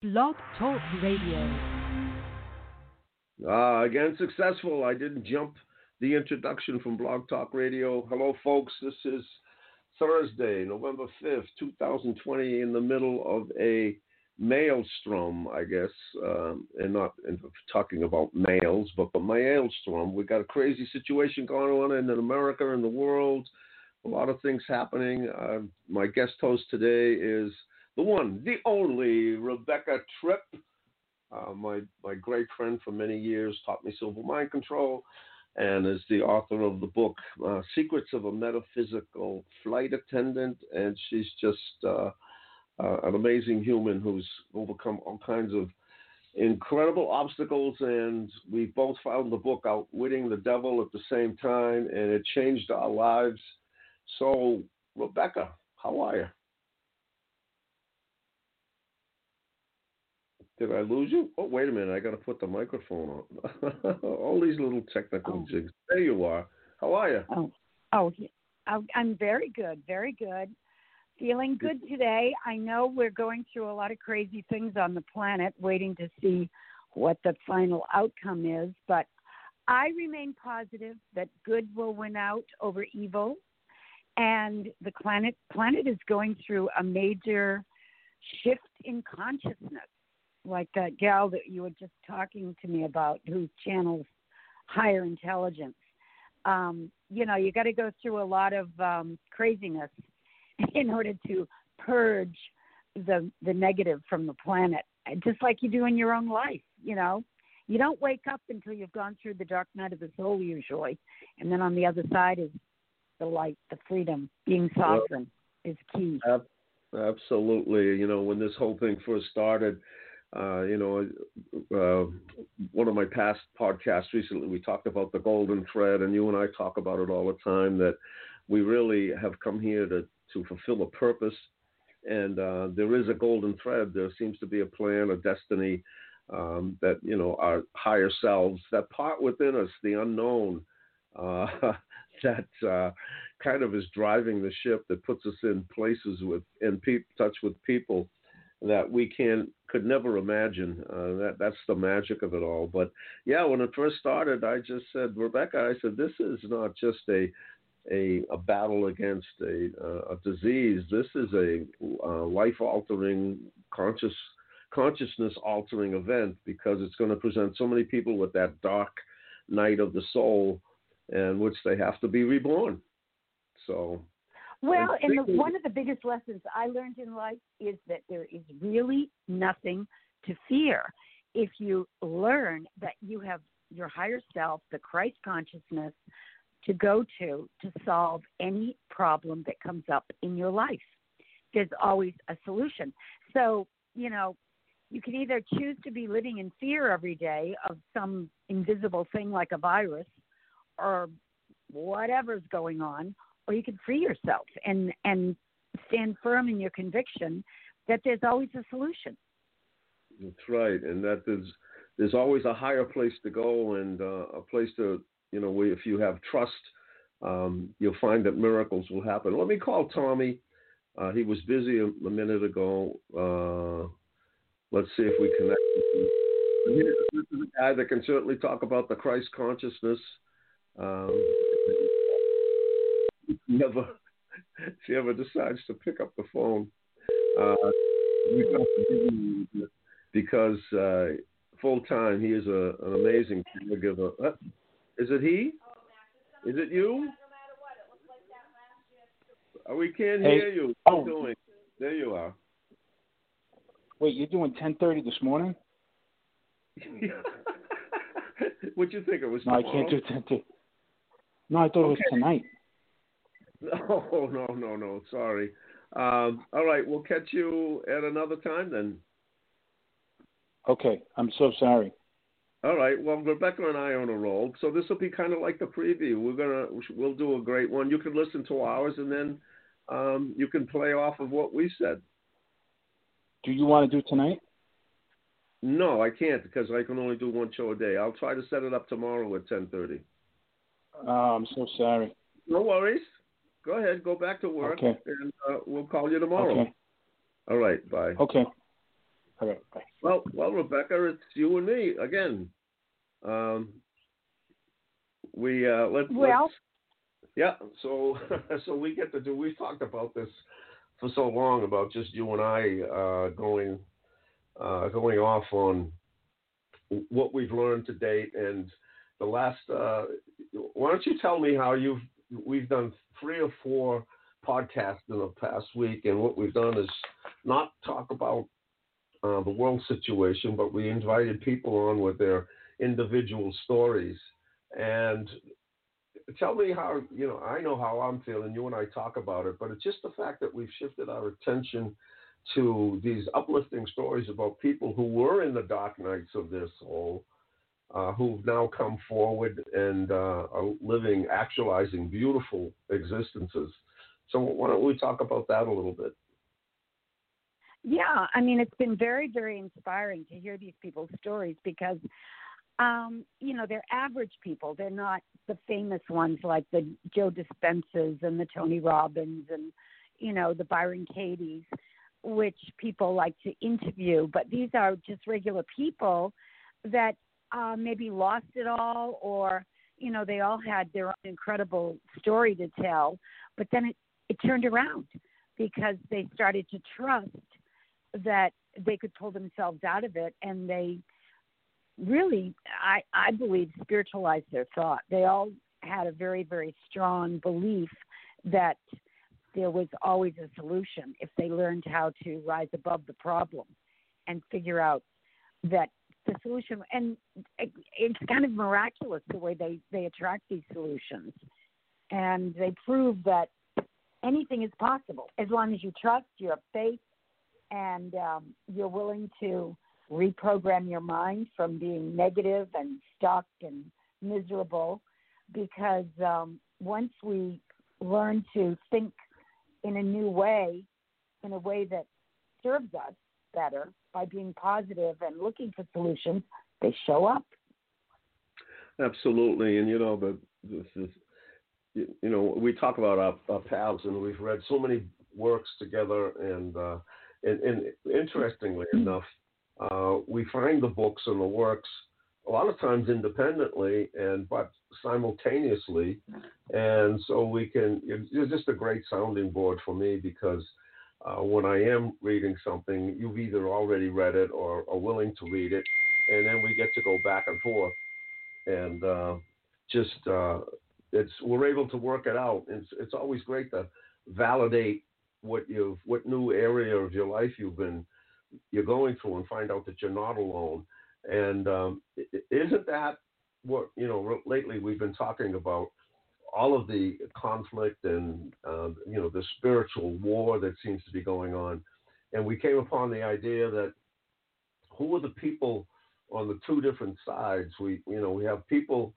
Blog Talk Radio. Uh, again, successful. I didn't jump the introduction from Blog Talk Radio. Hello, folks. This is Thursday, November 5th, 2020, in the middle of a maelstrom, I guess, um, and not and talking about males, but the maelstrom. We've got a crazy situation going on in America and the world. A lot of things happening. Uh, my guest host today is the one, the only Rebecca Tripp. Uh, my my great friend for many years taught me Silva mind control, and is the author of the book uh, Secrets of a Metaphysical Flight Attendant. And she's just uh, uh, an amazing human who's overcome all kinds of incredible obstacles. And we both found the book Outwitting the Devil at the same time, and it changed our lives. So, Rebecca, how are you? Did I lose you? Oh, wait a minute. I got to put the microphone on. All these little technical oh. jigs. There you are. How are you? Oh, oh, oh, I'm very good. Very good. Feeling good today. I know we're going through a lot of crazy things on the planet, waiting to see what the final outcome is. But I remain positive that good will win out over evil, and the planet planet is going through a major shift in consciousness like that gal that you were just talking to me about who channels higher intelligence. Um, you know, you got to go through a lot of um, craziness in order to purge the the negative from the planet, just like you do in your own life. You know, you don't wake up until you've gone through the dark night of the soul, usually, and then on the other side is the light, the freedom, being sovereign well, is key. Absolutely. You know, when this whole thing first started, uh, you know, uh, one of my past podcasts recently, we talked about the golden thread, and you and I talk about it all the time that we really have come here to, to fulfill a purpose. And uh, there is a golden thread. There seems to be a plan, a destiny um, that, you know, our higher selves, that part within us, the unknown, uh, that uh, kind of is driving the ship that puts us in places with, in pe- touch with people that we can could never imagine. Uh, that that's the magic of it all. But yeah, when it first started, I just said, Rebecca, I said, this is not just a a, a battle against a, uh, a disease. This is a uh, life altering, conscious consciousness altering event because it's going to present so many people with that dark night of the soul, in which they have to be reborn. So well, and the, one of the biggest lessons I learned in life is that there is really nothing to fear if you learn that you have your higher self, the Christ consciousness, to go to to solve any problem that comes up in your life. There's always a solution. So, you know, you can either choose to be living in fear every day of some invisible thing like a virus or whatever's going on, or you can free yourself and and stand firm in your conviction that there's always a solution. That's right, and that there's there's always a higher place to go and uh, a place to you know where if you have trust, um, you'll find that miracles will happen. Let me call Tommy. Uh, he was busy a, a minute ago. Uh, let's see if we connect. With this is a guy that can certainly talk about the Christ consciousness. Um, never, if he ever decides to pick up the phone, uh, because uh, full time he is a, an amazing caregiver. Uh, is it he? Is it you? Oh, we can't hey. hear you. What oh. are you doing? There you are. Wait, you're doing 10:30 this morning? What'd you think it was? No, tomorrow? I can't do 10:30. No, I thought okay. it was tonight. No, no, no, no. Sorry. Um, all right, we'll catch you at another time then. Okay, I'm so sorry. All right. Well, Rebecca and I on a roll, so this will be kind of like the preview. We're gonna we'll do a great one. You can listen to ours, and then um, you can play off of what we said. Do you want to do tonight? No, I can't because I can only do one show a day. I'll try to set it up tomorrow at ten thirty. Oh, I'm so sorry. No worries. Go ahead, go back to work, okay. and uh, we'll call you tomorrow. Okay. All right, bye. Okay. All right, bye. Well, well, Rebecca, it's you and me again. Um, we uh, let, Well- let's yeah. So so we get to do. We've talked about this for so long about just you and I uh, going uh, going off on what we've learned to date and the last. Uh, why don't you tell me how you've we've done three or four podcasts in the past week, and what we've done is not talk about uh, the world situation, but we invited people on with their individual stories. And tell me how, you know, I know how I'm feeling. You and I talk about it, but it's just the fact that we've shifted our attention to these uplifting stories about people who were in the dark nights of their soul. Uh, who've now come forward and uh, are living, actualizing beautiful existences. So, why don't we talk about that a little bit? Yeah, I mean, it's been very, very inspiring to hear these people's stories because, um, you know, they're average people. They're not the famous ones like the Joe Dispenzas and the Tony Robbins and, you know, the Byron Katie's, which people like to interview. But these are just regular people that uh, maybe lost it all or, you know, they all had their own incredible story to tell. But then it, it turned around because they started to trust that they could pull themselves out of it and they really i i believe spiritualized their thought they all had a very very strong belief that there was always a solution if they learned how to rise above the problem and figure out that the solution and it, it's kind of miraculous the way they they attract these solutions. And they prove that anything is possible as long as you trust you have faith and um, you're willing to reprogram your mind from being negative and stuck and miserable. Because um, once we learn to think in a new way, in a way that serves us better by being positive and looking for solutions, they show up. Absolutely, and you know, the this is, you know, we talk about our, our pals, and we've read so many works together, and uh, and, and interestingly enough, uh, we find the books and the works a lot of times independently and but simultaneously, and so we can. It's just a great sounding board for me because uh, when I am reading something, you've either already read it or are willing to read it, and then we get to go back and forth, and uh, just uh, it's we're able to work it out. It's it's always great to validate what you've what new area of your life you've been you're going through and find out that you're not alone. And um, isn't that what you know? Lately, we've been talking about all of the conflict and uh, you know the spiritual war that seems to be going on, and we came upon the idea that who are the people on the two different sides? We you know we have people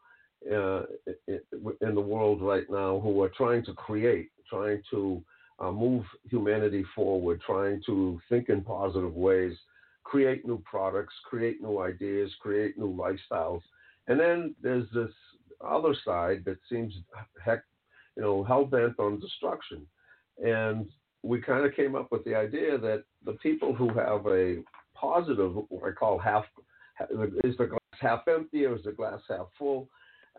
uh, in the world right now who are trying to create, trying to uh, move humanity forward, trying to think in positive ways, create new products, create new ideas, create new lifestyles. And then there's this other side that seems heck, you know, hell bent on destruction. And we kind of came up with the idea that the people who have a positive, what I call half, is the glass half empty or is the glass half full?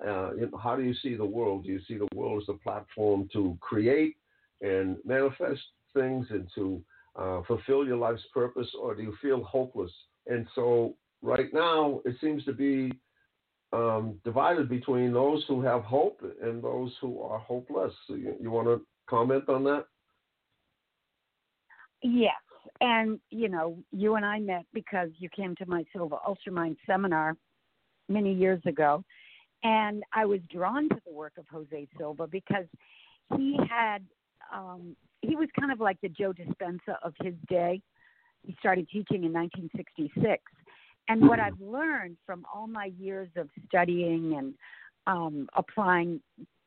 Uh, you know, how do you see the world? Do you see the world as a platform to create and manifest things and to uh, fulfill your life's purpose, or do you feel hopeless? And so, right now, it seems to be um, divided between those who have hope and those who are hopeless. So you, you want to comment on that? Yes. And, you know, you and I met because you came to my Silva Ultramind seminar many years ago. And I was drawn to the work of Jose Silva because he had um, he was kind of like the Joe Dispenza of his day. He started teaching in 1966. And what I've learned from all my years of studying and um, applying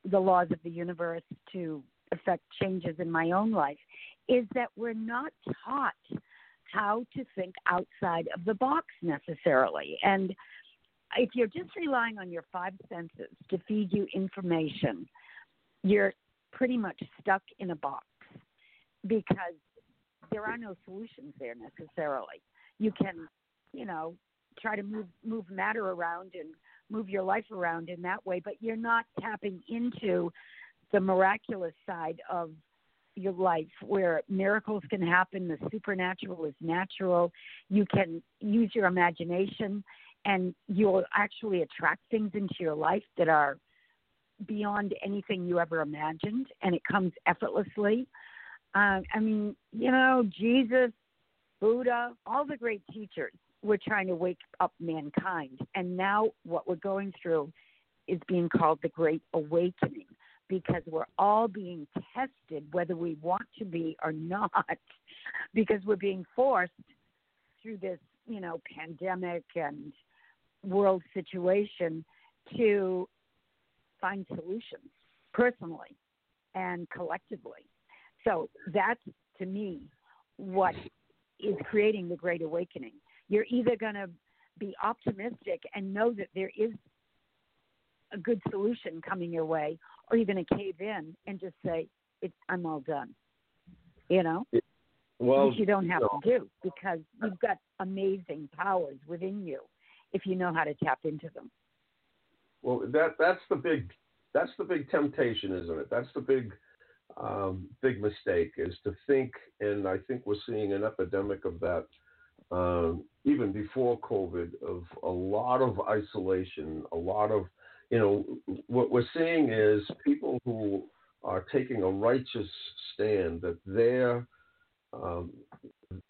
the laws of the universe to affect changes in my own life is that we're not taught how to think outside of the box necessarily. And if you're just relying on your five senses to feed you information, you're pretty much stuck in a box because there are no solutions there necessarily. you can, you know, try to move move matter around and move your life around in that way, but you're not tapping into the miraculous side of your life where miracles can happen, the supernatural is natural. You can use your imagination and you'll actually attract things into your life that are beyond anything you ever imagined and it comes effortlessly. Uh, I mean, you know, Jesus, Buddha, all the great teachers were trying to wake up mankind. And now what we're going through is being called the Great Awakening because we're all being tested whether we want to be or not because we're being forced through this, you know, pandemic and world situation to find solutions personally and collectively. So that's to me what is creating the great awakening. You're either going to be optimistic and know that there is a good solution coming your way, or you're going to cave in and just say, "I'm all done." You know, well, which you don't have to do because you've got amazing powers within you if you know how to tap into them. Well, that that's the big that's the big temptation, isn't it? That's the big um, big mistake is to think, and I think we're seeing an epidemic of that um, even before COVID, of a lot of isolation, a lot of you know what we're seeing is people who are taking a righteous stand that their um,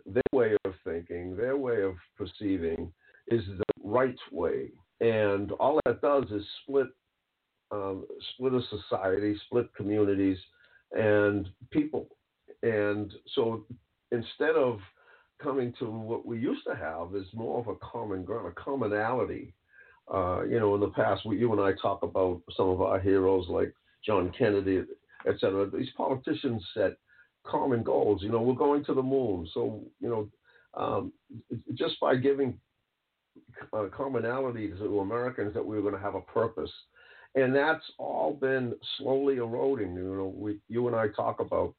their way of thinking, their way of perceiving is the right way, and all that does is split um, split a society, split communities, and people. And so instead of coming to what we used to have is more of a common ground, a commonality. Uh, you know, in the past, we, you and I talk about some of our heroes like John Kennedy, et cetera. These politicians set common goals. You know, we're going to the moon. So, you know, um, just by giving uh, commonality to Americans that we were going to have a purpose. And that's all been slowly eroding. You know, we, you and I talk about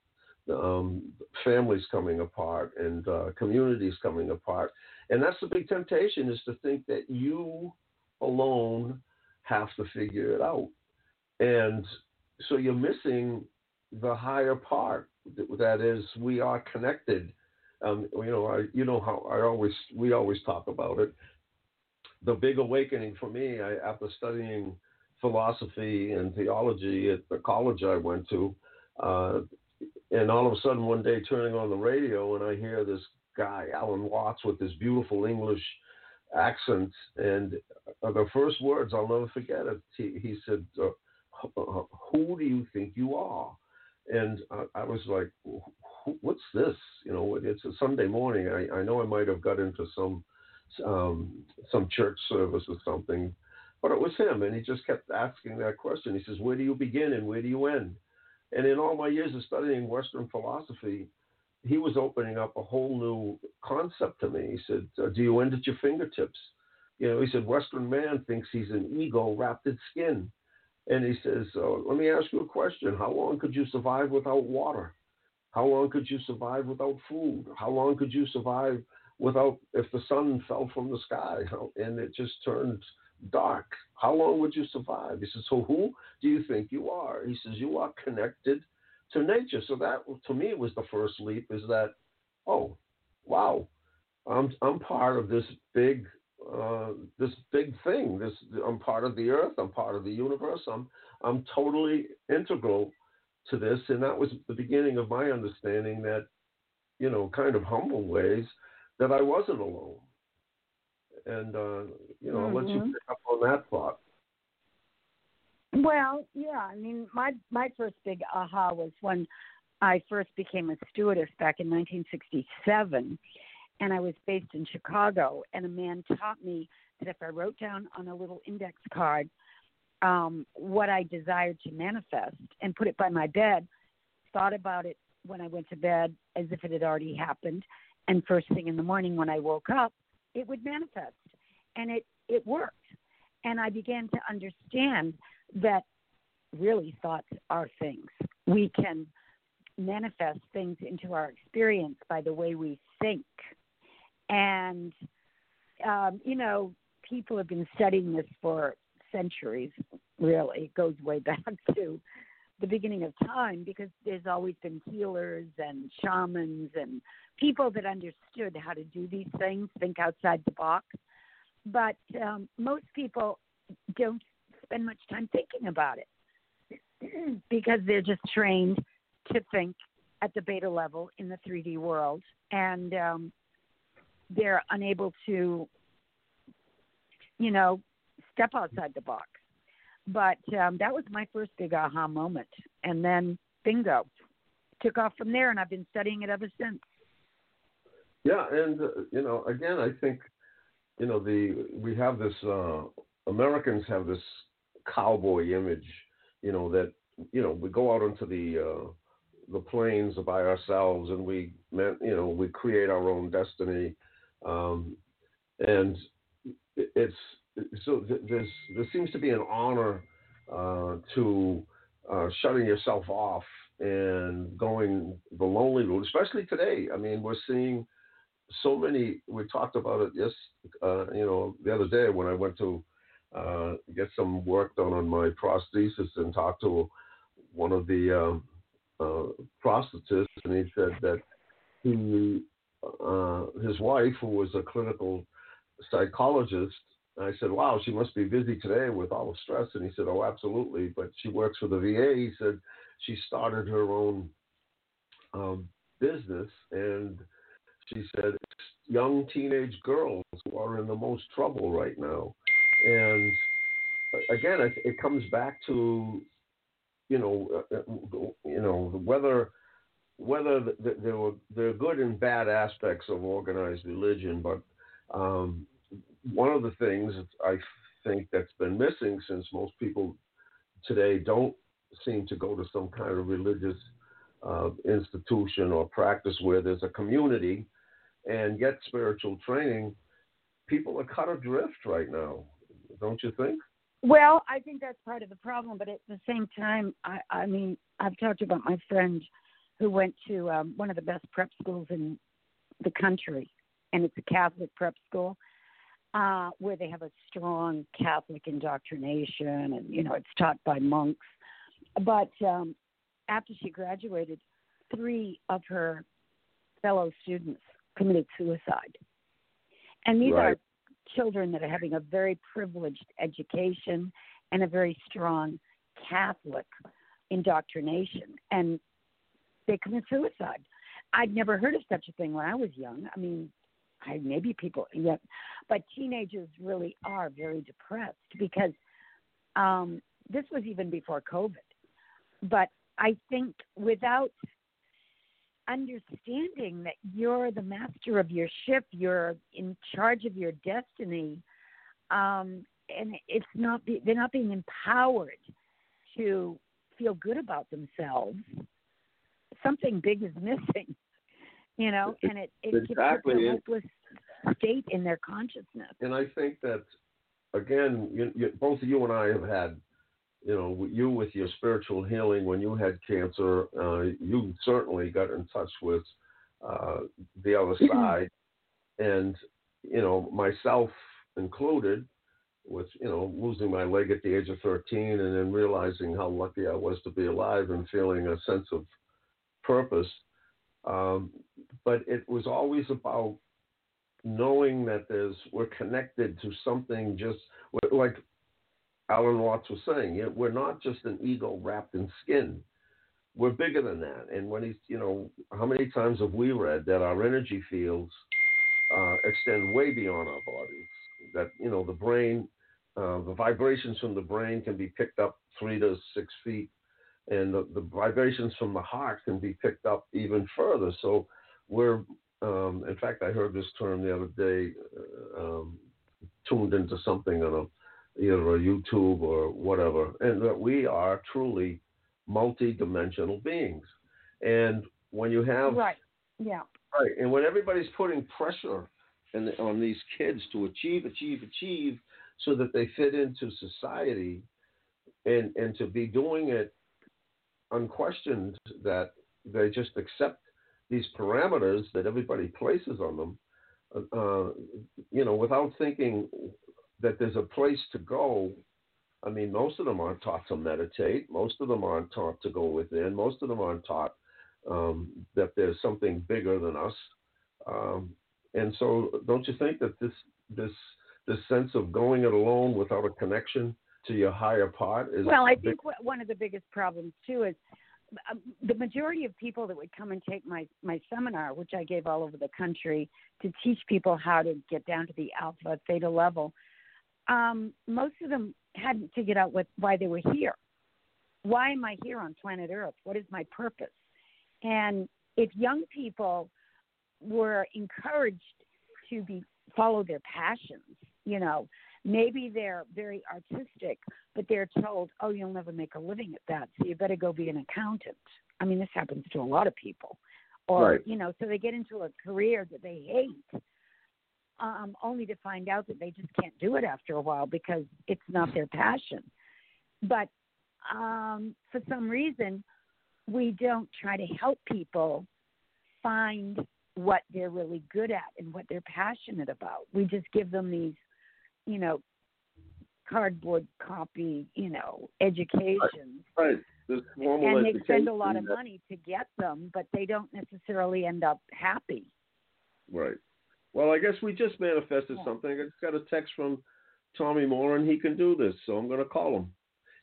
um, families coming apart and uh, communities coming apart. And that's the big temptation is to think that you alone have to figure it out. And so you're missing the higher part. That is, we are connected. Um, you know, I, you know how I always we always talk about it. The big awakening for me, I, after studying philosophy and theology at the college I went to, uh, and all of a sudden one day turning on the radio and I hear this guy Alan Watts with this beautiful English accent and uh, the first words I'll never forget it. He, he said, uh, "Who do you think you are?" And I, I was like, "What's this?" You know, it's a Sunday morning. I, I know I might have got into some um, some church service or something, but it was him, and he just kept asking that question. He says, "Where do you begin and where do you end?" And in all my years of studying Western philosophy, he was opening up a whole new concept to me. He said, uh, Do you end at your fingertips? You know, he said, Western man thinks he's an ego wrapped in skin. And he says, uh, Let me ask you a question. How long could you survive without water? How long could you survive without food? How long could you survive without if the sun fell from the sky and it just turned dark. How long would you survive? He says, So who do you think you are? He says, You are connected to nature. So that to me was the first leap is that, oh, wow, I'm I'm part of this big uh, this big thing. This I'm part of the earth. I'm part of the universe. I'm I'm totally integral to this, and that was the beginning of my understanding that, you know, kind of humble ways that I wasn't alone and uh, you know, mm-hmm. I'll let you mm-hmm. pick up on that thought. Well, yeah, I mean, my my first big aha was when I first became a stewardess back in 1967, and I was based in Chicago, and a man taught me that if I wrote down on a little index card um, what I desired to manifest and put it by my bed, thought about it when I went to bed as if it had already happened, and first thing in the morning when I woke up, it would manifest. And it, it worked. And I began to understand that really thoughts are things. We can manifest things into our experience by the way we think. And, um, you know, people have been studying this for centuries, really. It goes way back to the beginning of time because there's always been healers and shamans and people that understood how to do these things, think outside the box. But um, most people don't spend much time thinking about it because they're just trained to think at the beta level in the 3D world, and um, they're unable to, you know, step outside the box. But um, that was my first big aha moment, and then bingo, took off from there, and I've been studying it ever since. Yeah, and uh, you know, again, I think you know the we have this uh, Americans have this cowboy image, you know that you know we go out into the uh, the plains by ourselves and we meant you know we create our own destiny, um, and it's so there's there seems to be an honor uh, to uh, shutting yourself off and going the lonely route, especially today. I mean, we're seeing so many. We talked about it yes, uh, you know, the other day when I went to uh, get some work done on my prosthesis and talked to one of the um, uh, prosthetist, and he said that he, uh, his wife, who was a clinical psychologist, I said, "Wow, she must be busy today with all the stress." And he said, "Oh, absolutely." But she works for the VA. He said she started her own um, business, and she said young teenage girls who are in the most trouble right now. And again, it, it comes back to you know, uh, uh, you know whether whether there were there are good and bad aspects of organized religion, but um, one of the things I think that's been missing since most people today don't seem to go to some kind of religious uh, institution or practice where there's a community and get spiritual training, people are cut adrift right now, don't you think? Well, I think that's part of the problem, but at the same time, I, I mean, I've talked about my friend who went to um, one of the best prep schools in the country, and it's a Catholic prep school uh, where they have a strong Catholic indoctrination, and you know it's taught by monks. But um, after she graduated, three of her fellow students committed suicide, and these right. are children that are having a very privileged education and a very strong Catholic indoctrination, and they commit suicide. I'd never heard of such a thing when I was young. I mean, I maybe people yeah, but teenagers really are very depressed because um, this was even before COVID. But I think without understanding that you're the master of your ship, you're in charge of your destiny, um, and it's not be, they're not being empowered to feel good about themselves. Something big is missing, you know, and it it exactly. keeps a hopeless state in their consciousness. And I think that again, you, you, both you and I have had you know, you with your spiritual healing when you had cancer, uh, you certainly got in touch with uh, the other mm-hmm. side, and you know, myself included, with you know losing my leg at the age of 13, and then realizing how lucky I was to be alive and feeling a sense of purpose. Um, but it was always about knowing that there's we're connected to something just like Alan Watts was saying, we're not just an ego wrapped in skin. We're bigger than that. And when he's, you know, how many times have we read that our energy fields uh, extend way beyond our bodies? That, you know, the brain, uh, the vibrations from the brain can be picked up three to six feet, and the, the vibrations from the heart can be picked up even further. So we're, um, in fact, I heard this term the other day, uh, um, tuned into something on a either a YouTube or whatever, and that we are truly multi-dimensional beings. And when you have right, yeah, right, and when everybody's putting pressure the, on these kids to achieve, achieve, achieve, so that they fit into society, and and to be doing it unquestioned, that they just accept these parameters that everybody places on them. uh, you know, without thinking that there's a place to go. I mean, most of them aren't taught to meditate. Most of them aren't taught to go within. Most of them aren't taught um, that there's something bigger than us. Um, and so, don't you think that this this this sense of going it alone without a connection to your higher part is well i big- think one of the biggest problems too is the majority of people that would come and take my my seminar which i gave all over the country to teach people how to get down to the alpha theta level um, most of them hadn't figured out what why they were here. Why am i here on planet earth? What is my purpose? And if young people were encouraged to be follow their passions you know maybe they're very artistic but they're told oh you'll never make a living at that so you better go be an accountant i mean this happens to a lot of people or Right. you know so they get into a career that they hate um only to find out that they just can't do it after a while because it's not their passion but um for some reason we don't try to help people find what they're really good at and what they're passionate about. We just give them these, you know, cardboard copy, you know, educations. right. This formal And they spend a lot of that- money to get them, but they don't necessarily end up happy. Right. Well, I guess we just manifested Yeah. something. I just got a text from Tommy Moore, and he can do this, so I'm going to call him.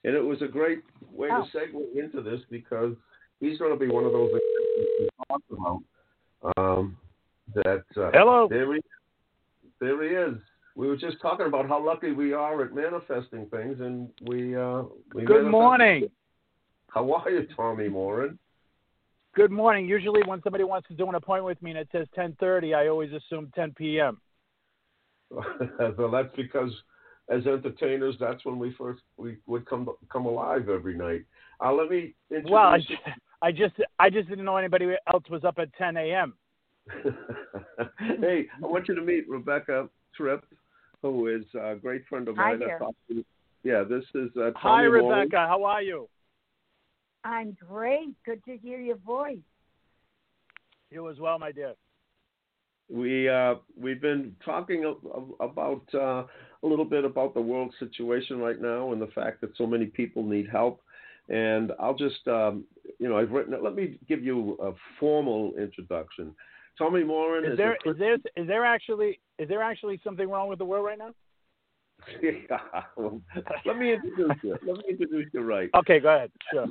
And it was a great way Oh. to segue into this because he's going to be one of those exceptions we talked about. Um, that uh, Hello. there he, there he is. We were just talking about how lucky we are at manifesting things, and we uh, we Good morning. How are you, Tommy Morin? Good morning. Usually, when somebody wants to do an appointment with me and it says 10:30, I always assume 10 p.m. well, that's because as entertainers, that's when we first we would come come alive every night. Uh, let me introduce Well, I. I just I just didn't know anybody else was up at 10 a.m. hey, I want you to meet Rebecca Tripp, who is a great friend of mine. I there. Yeah, this is uh, Tommy Hi, Morin. Rebecca. How are you? I'm great. Good to hear your voice. You as well, my dear. We uh, we've been talking a- a- about uh, a little bit about the world situation right now and the fact that so many people need help. And I'll just um, you know I've written. it. Let me give you a formal introduction. Tommy Morin Is is, there a is there is there actually is there actually something wrong with the world right now? yeah, well, let me introduce you. Let me introduce you right. Okay, go ahead. Sure.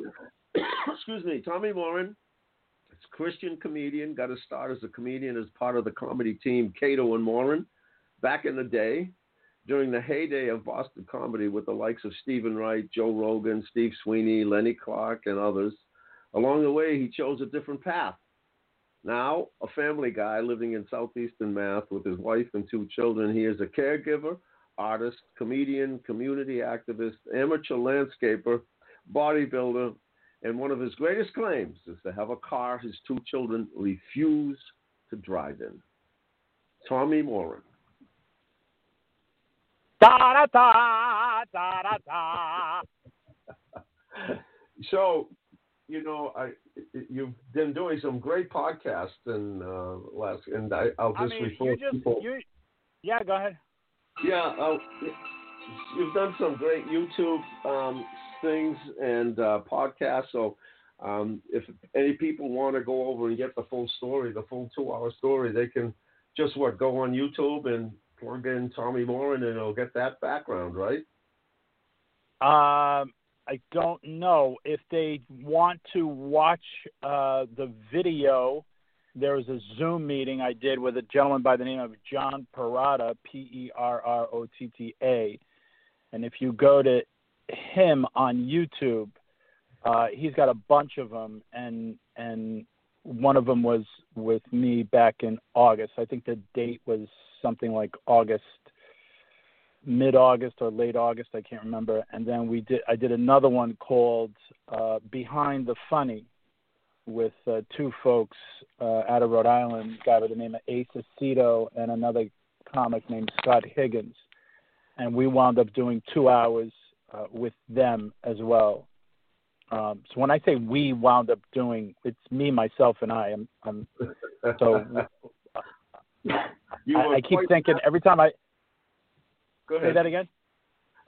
Excuse me, Tommy. Is a Christian comedian. Got his start as a comedian as part of the comedy team Caito and Morin back in the day, during the heyday of Boston comedy with the likes of Steven Wright, Joe Rogan, Steve Sweeney, Lenny Clarke, and others. Along the way, he chose a different path. Now, a family guy living in southeastern Mass with his wife and two children, he is a caregiver, artist, comedian, community activist, amateur landscaper, bodybuilder, and one of his greatest claims is to have a car his two children refuse to drive in. Tommy Morin. Da da da da da da. So, you know, I you've been doing some great podcasts and uh, last, and I, I'll I just mean, refer you just people. you. Yeah, go ahead. Yeah, uh, you've done some great YouTube um, things and uh, podcasts. So, um, if any people want to go over and get the full story, the full two-hour story, they can just what go on YouTube and plug in Tommy Morin, and it'll get that background, right? Um, I don't know if they want to watch uh, the video. There was a Zoom meeting I did with a gentleman by the name of John Perrotta, P E R R O T T A, and if you go to him on YouTube, uh, he's got a bunch of them, and and one of them was with me back in August. I think the date was something like August mid August or late August, I can't remember. And then we did I did another one called uh, Behind the Funny with uh, two folks uh, out of Rhode Island, a guy by the name of Ace Aceto and another comic named Scott Higgins. And we wound up doing two hours uh, with them as well. Um, so when I say we wound up doing, it's me, myself, and I. I'm, I'm so I, I keep thinking every time I Go say ahead. that again.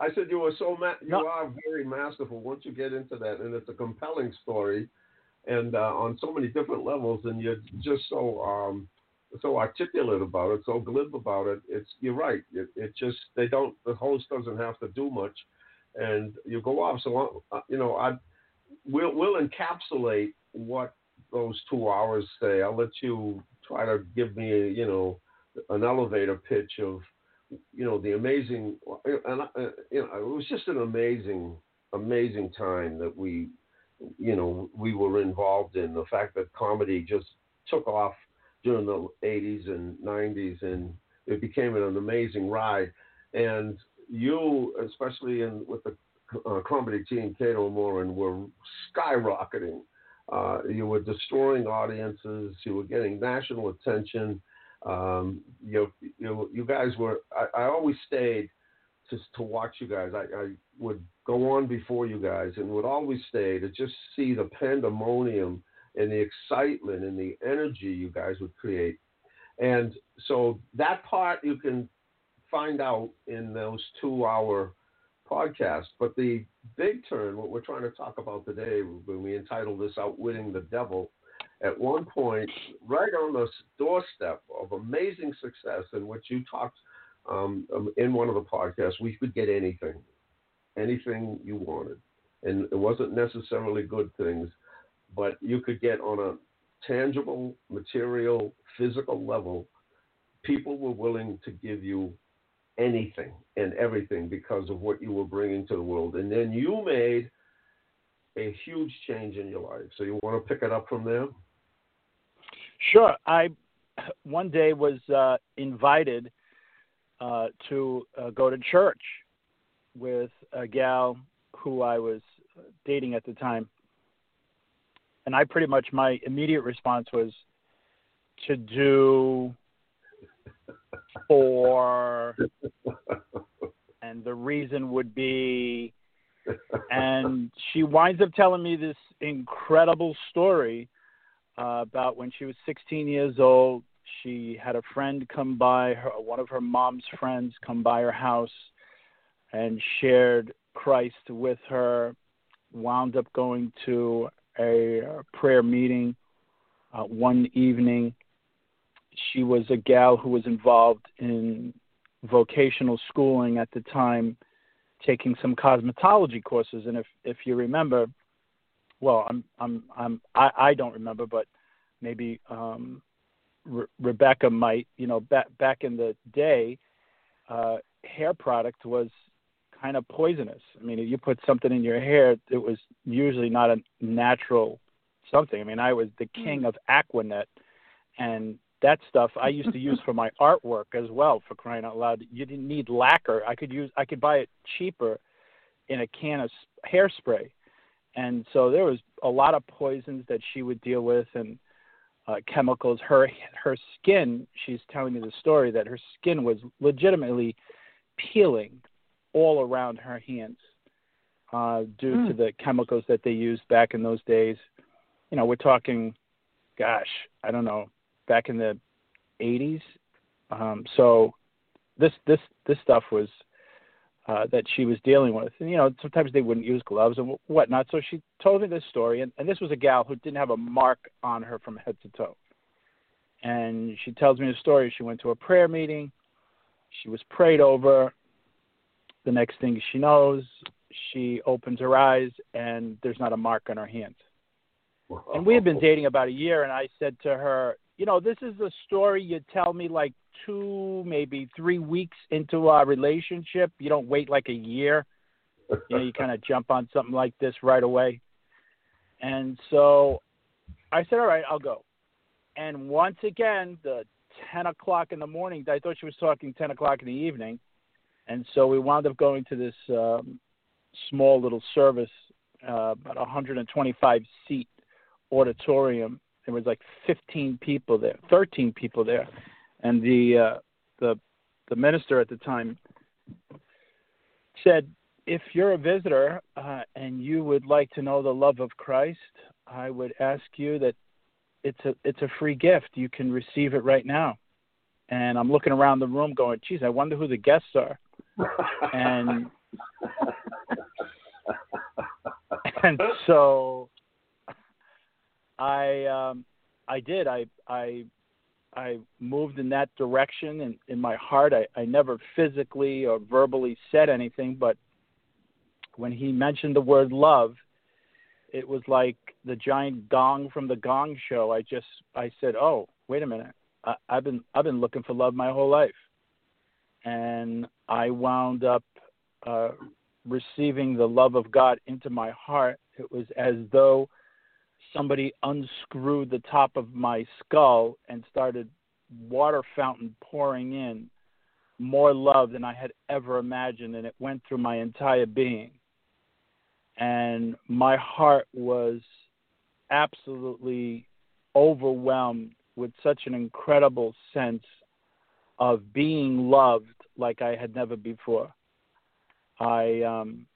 I said you were so ma- you No. are very masterful once you get into that, and it's a compelling story, and uh, on so many different levels, and you're just so um, so articulate about it, so glib about it. It's you're right. It, it just they don't the host doesn't have to do much, and you go off. So uh, you know I we'll we'll encapsulate what those two hours say. I'll let you try to give me you know an elevator pitch of you know the amazing and uh, you know it was just an amazing amazing time that we you know we were involved in. The fact that comedy just took off during the 80s and 90s and it became an amazing ride. And you especially in with the uh, comedy team Caito and Morin were skyrocketing. Uh, you were destroying audiences. You were getting national attention um, you, you you guys were. I, I always stayed to to watch you guys. I, I would go on before you guys and would always stay to just see the pandemonium and the excitement and the energy you guys would create. And so that part you can find out in those two hour podcasts. But the big turn, what we're trying to talk about today, when we entitled this Outwitting the Devil, at one point, right on the doorstep of amazing success, in which you talked um, um, in one of the podcasts, we could get anything, anything you wanted. And it wasn't necessarily good things, but you could get on a tangible, material, physical level, people were willing to give you anything and everything because of what you were bringing to the world. And then you made a huge change in your life. So you want to pick it up from there? Sure. I one day was uh, invited uh, to uh, go to church with a gal who I was dating at the time, and I pretty much my immediate response was to do for, and the reason would be, and she winds up telling me this incredible story uh, about when she was 16 years old. She had a friend come by, her, one of her mom's friends come by her house and shared Christ with her. Wound up going to a prayer meeting uh, one evening. She was a gal who was involved in vocational schooling at the time, taking some cosmetology courses. And if if you remember, well, I'm I'm I'm I, I don't remember, but maybe um, Re- Rebecca might. You know, back back in the day, uh, hair product was kind of poisonous. I mean, if you put something in your hair, it was usually not a natural something. I mean, I was the king of Aquanet, and that stuff I used to use for my artwork as well. For crying out loud, you didn't need lacquer. I could use I could buy it cheaper in a can of hairspray and so there was a lot of poisons that she would deal with and uh, chemicals. Her her skin. She's telling me the story that her skin was legitimately peeling all around her hands uh, due Mm. to the chemicals that they used back in those days. You know, we're talking, gosh, I don't know, back in the 80s. Um, so this this this stuff was uh, that she was dealing with. And, you know, sometimes they wouldn't use gloves and whatnot. So she told me this story. And, and this was a gal who didn't have a mark on her from head to toe. And she tells me the story. She went to a prayer meeting. She was prayed over. The next thing she knows, she opens her eyes and there's not a mark on her hands. And we had been dating about a year, and I said to her, you know, this is a story you tell me like two, maybe three weeks into our relationship. You don't wait like a year. You know, you kind of jump on something like this right away. And so I said, all right, I'll go. And once again, the 10 o'clock in the morning, I thought she was talking 10 o'clock in the evening. And so we wound up going to this um, small little service, uh, about 125 seat auditorium. There was like 15 people there, 13 people there, and the uh, the the minister at the time said, "If you're a visitor uh, and you would like to know the love of Christ, I would ask you that it's a it's a free gift. You can receive it right now." and I'm looking around the room, going, "Geez, I wonder who the guests are." And and so I um, I did. I I I moved in that direction in, in my heart. I, I never physically or verbally said anything, but when he mentioned the word love, it was like the giant gong from the Gong Show. I just I said, "Oh, wait a minute. I, I've been I've been looking for love my whole life," and I wound up uh, receiving the love of God into my heart. It was as though somebody unscrewed the top of my skull and started water fountain pouring in more love than I had ever imagined, and it went through my entire being. And my heart was absolutely overwhelmed with such an incredible sense of being loved like I had never before. I um,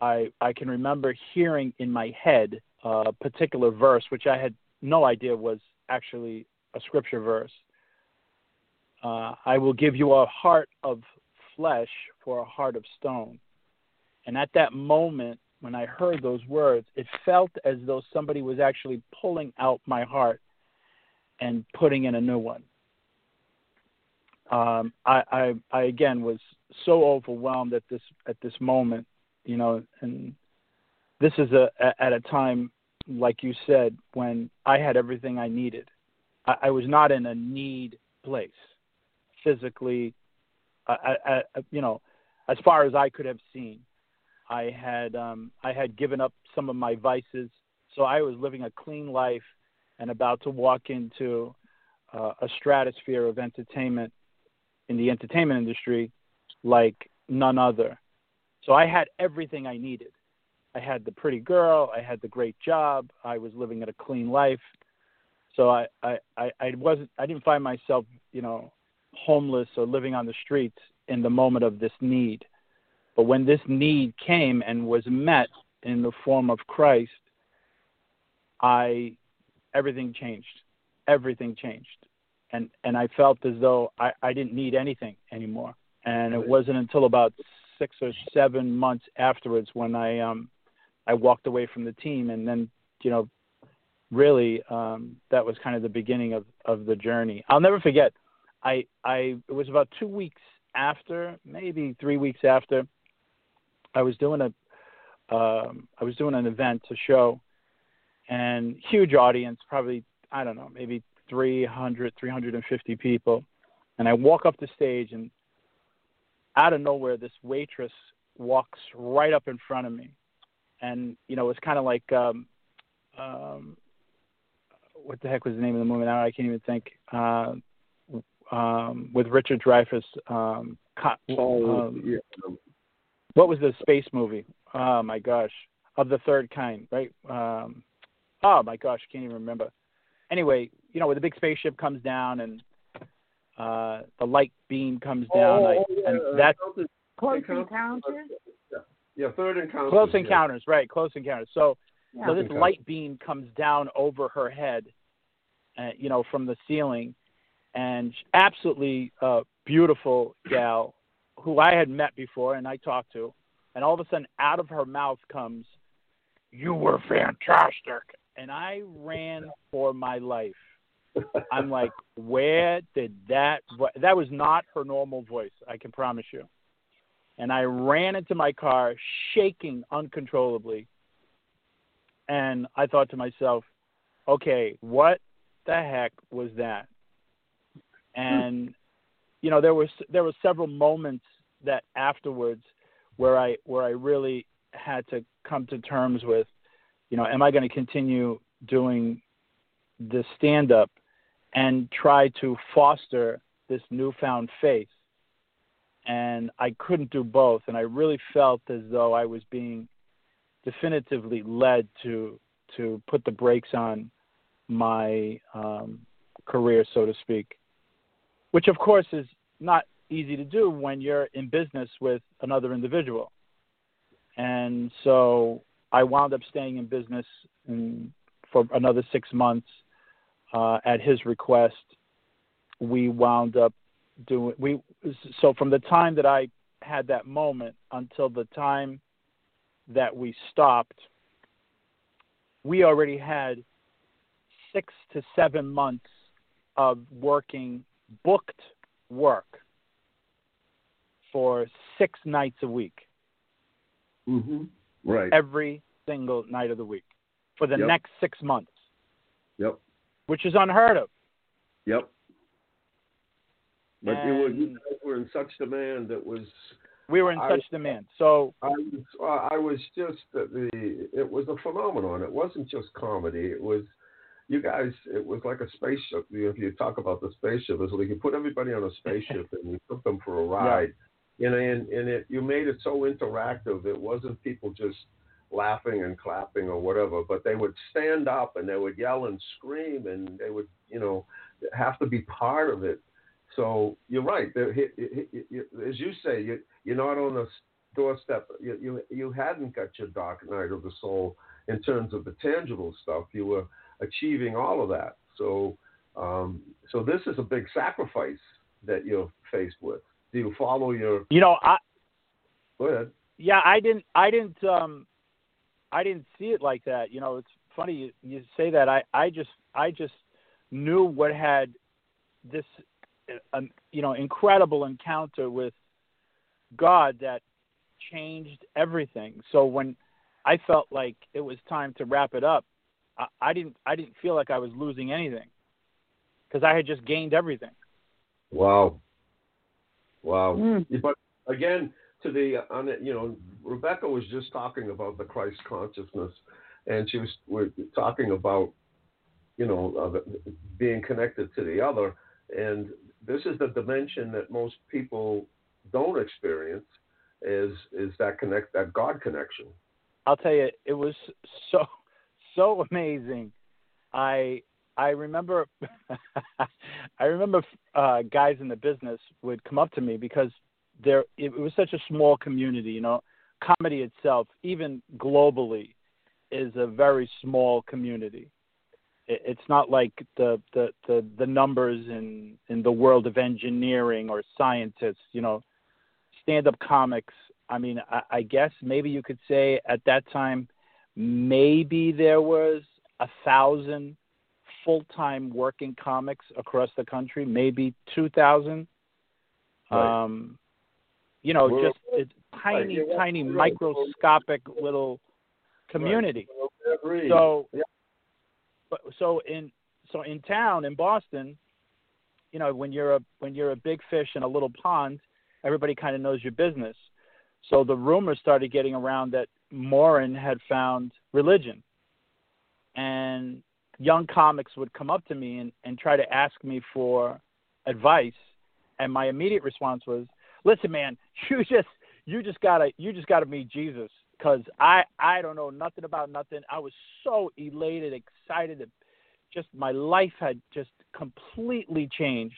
I I can remember hearing in my head a particular verse, which I had no idea was actually a scripture verse. Uh, I will give you a heart of flesh for a heart of stone. And at that moment, when I heard those words, it felt as though somebody was actually pulling out my heart and putting in a new one. Um, I, I, I again was so overwhelmed at this at this moment, you know, and this is a at a time like you said when I had everything I needed. I, I was not in a need place physically. I, I, you know, as far as I could have seen, I had um, I had given up some of my vices, so I was living a clean life and about to walk into uh, a stratosphere of entertainment in the entertainment industry like none other. So I had everything I needed. I had the pretty girl, I had the great job, I was living in a clean life. So I, I, I, I wasn't I didn't find myself, you know, homeless or living on the streets in the moment of this need. But when this need came and was met in the form of Christ, I everything changed. Everything changed. And and I felt as though I, I didn't need anything anymore. And it wasn't until about six or seven months afterwards when I um I walked away from the team and then, you know, really um that was kind of the beginning of, of the journey. I'll never forget. I I it was about two weeks after, maybe three weeks after, I was doing a um, I was doing an event, a show, and huge audience, probably I don't know, maybe 300, 350 people, and I walk up the stage, and out of nowhere, this waitress walks right up in front of me, and you know, it's kind of like um, um, what the heck was the name of the movie? Now I can't even think. Uh, um, with Richard Dreyfuss. Um, oh, um, yeah. What was the space movie? Oh my gosh, of the third kind, right? Um, oh my gosh, I can't even remember. Anyway, you know, where the big spaceship comes down and uh, the light beam comes down, oh, like, yeah. and that's Close encounters. Yeah. yeah, third encounters. close yeah. encounters, right? Close encounters. So, Yeah. so this Encounters. light beam comes down over her head, uh, you know, from the ceiling, and absolutely uh, beautiful gal who I had met before and I talked to, and all of a sudden, out of her mouth comes, "You were fantastic," and I ran for my life. I'm like, where did that? vo- That was not her normal voice. I can promise you. And I ran into my car, shaking uncontrollably. And I thought to myself, okay, what the heck was that? And you know, there was there were several moments that afterwards where I where I really had to come to terms with, you know, am I going to continue doing the stand up and try to foster this newfound faith? And I couldn't do both, and I really felt as though I was being definitively led to to put the brakes on my um, career, so to speak, which of course is not easy to do when you're in business with another individual. And so I wound up staying in business in, for another six months uh, at his request. we wound up doing we so from the time that I had that moment until the time that we stopped, we already had six to seven months of working booked work for six nights a week. Mm-hmm. Right. Every single night of the week for the Yep. next six months, Yep. which is unheard of. Yep. But you were you guys were in such demand that was We were in I- such demand. So I was I was just the it was a phenomenon. It wasn't just comedy. It was you guys. It was like a spaceship. You- If you talk about the spaceship, it's like you put everybody on a spaceship and you took them for a ride. You know, and and it you made it so interactive. It wasn't people just laughing and clapping or whatever, but they would stand up and they would yell and scream and they would you know have to be part of it. So you're right. As you say, you, you're not on the doorstep. You, you you hadn't got your dark night of the soul in terms of the tangible stuff. You were achieving all of that. So um, so this is a big sacrifice that you're faced with. Do you follow your? you know, I Go ahead. yeah, I didn't I didn't um I didn't see it like that. You know, it's funny you, you say that. I I just I just knew what had this um, you know incredible encounter with God that changed everything. So when I felt like it was time to wrap it up, I, I didn't I didn't feel like I was losing anything because I had just gained everything. Wow. Wow. Mm. But again, to the on it, you know, Rebecca was just talking about the Christ consciousness, and she was we're talking about, you know, uh, being connected to the other, and this is the dimension that most people don't experience, is is that connect that God connection. I'll tell you, it was so so amazing. I I remember I remember uh, guys in the business would come up to me because there it was such a small community. You know, comedy itself, even globally, is a very small community. It, it's not like the, the the the numbers in in the world of engineering or scientists. You know, stand up comics. I mean, I, I guess maybe you could say at that time, maybe there was a thousand full time working comics across the country, maybe two thousand. Right. Um, you know, We're- just it's tiny, yeah, tiny, right. microscopic little community. So, Yeah. But so in so in town in Boston, you know, when you're a when you're a big fish in a little pond, everybody kind of knows your business. So the rumors started getting around that Morin had found religion, and young comics would come up to me and, and try to ask me for advice, and my immediate response was, "Listen, man, you just you just gotta you just gotta meet Jesus because I I don't know nothing about nothing. I was so elated, excited, just my life had just completely changed.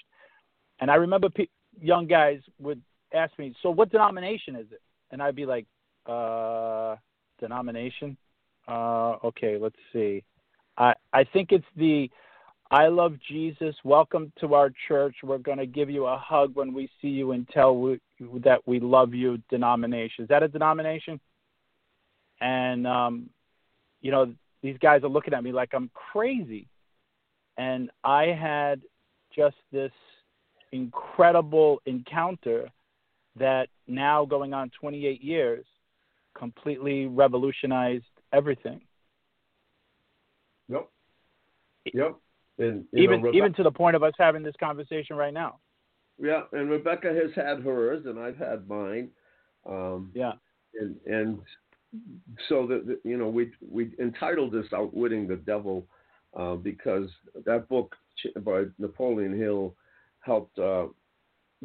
And I remember pe- young guys would ask me, "So what denomination is it?" And I'd be like, "Uh, denomination? Uh, okay, let's see. I I think it's the." I love Jesus. Welcome to our church. We're going to give you a hug when we see you and tell we, that we love you. Denomination. Is that a denomination? And um, you know these guys are looking at me like I'm crazy, and I had just this incredible encounter that now going on 28 years completely revolutionized everything. Yep. Yep. And even know, even to the point of us having this conversation right now. Yeah, and Rebecca has had hers, and I've had mine. Um, Yeah. and and so that you know we we entitled this "Outwitting the Devil" uh, because that book by Napoleon Hill helped uh,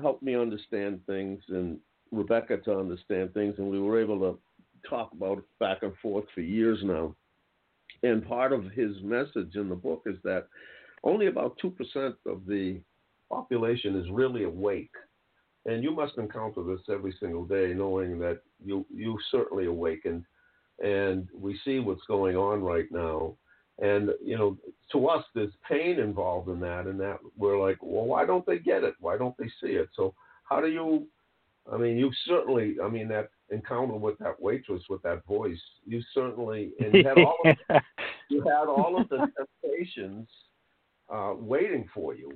helped me understand things and Rebecca to understand things, and we were able to talk about it back and forth for years now. And part of his message in the book is that only about two percent of the population is really awake. And you must encounter this every single day, knowing that you you certainly awakened, and we see what's going on right now. And you know, to us, there's pain involved in that, and that we're like, well, why don't they get it? Why don't they see it? So how do you? I mean, you certainly. I mean, that encounter with that waitress with that voice, you certainly and you had all of, you had all of the temptations uh, waiting for you.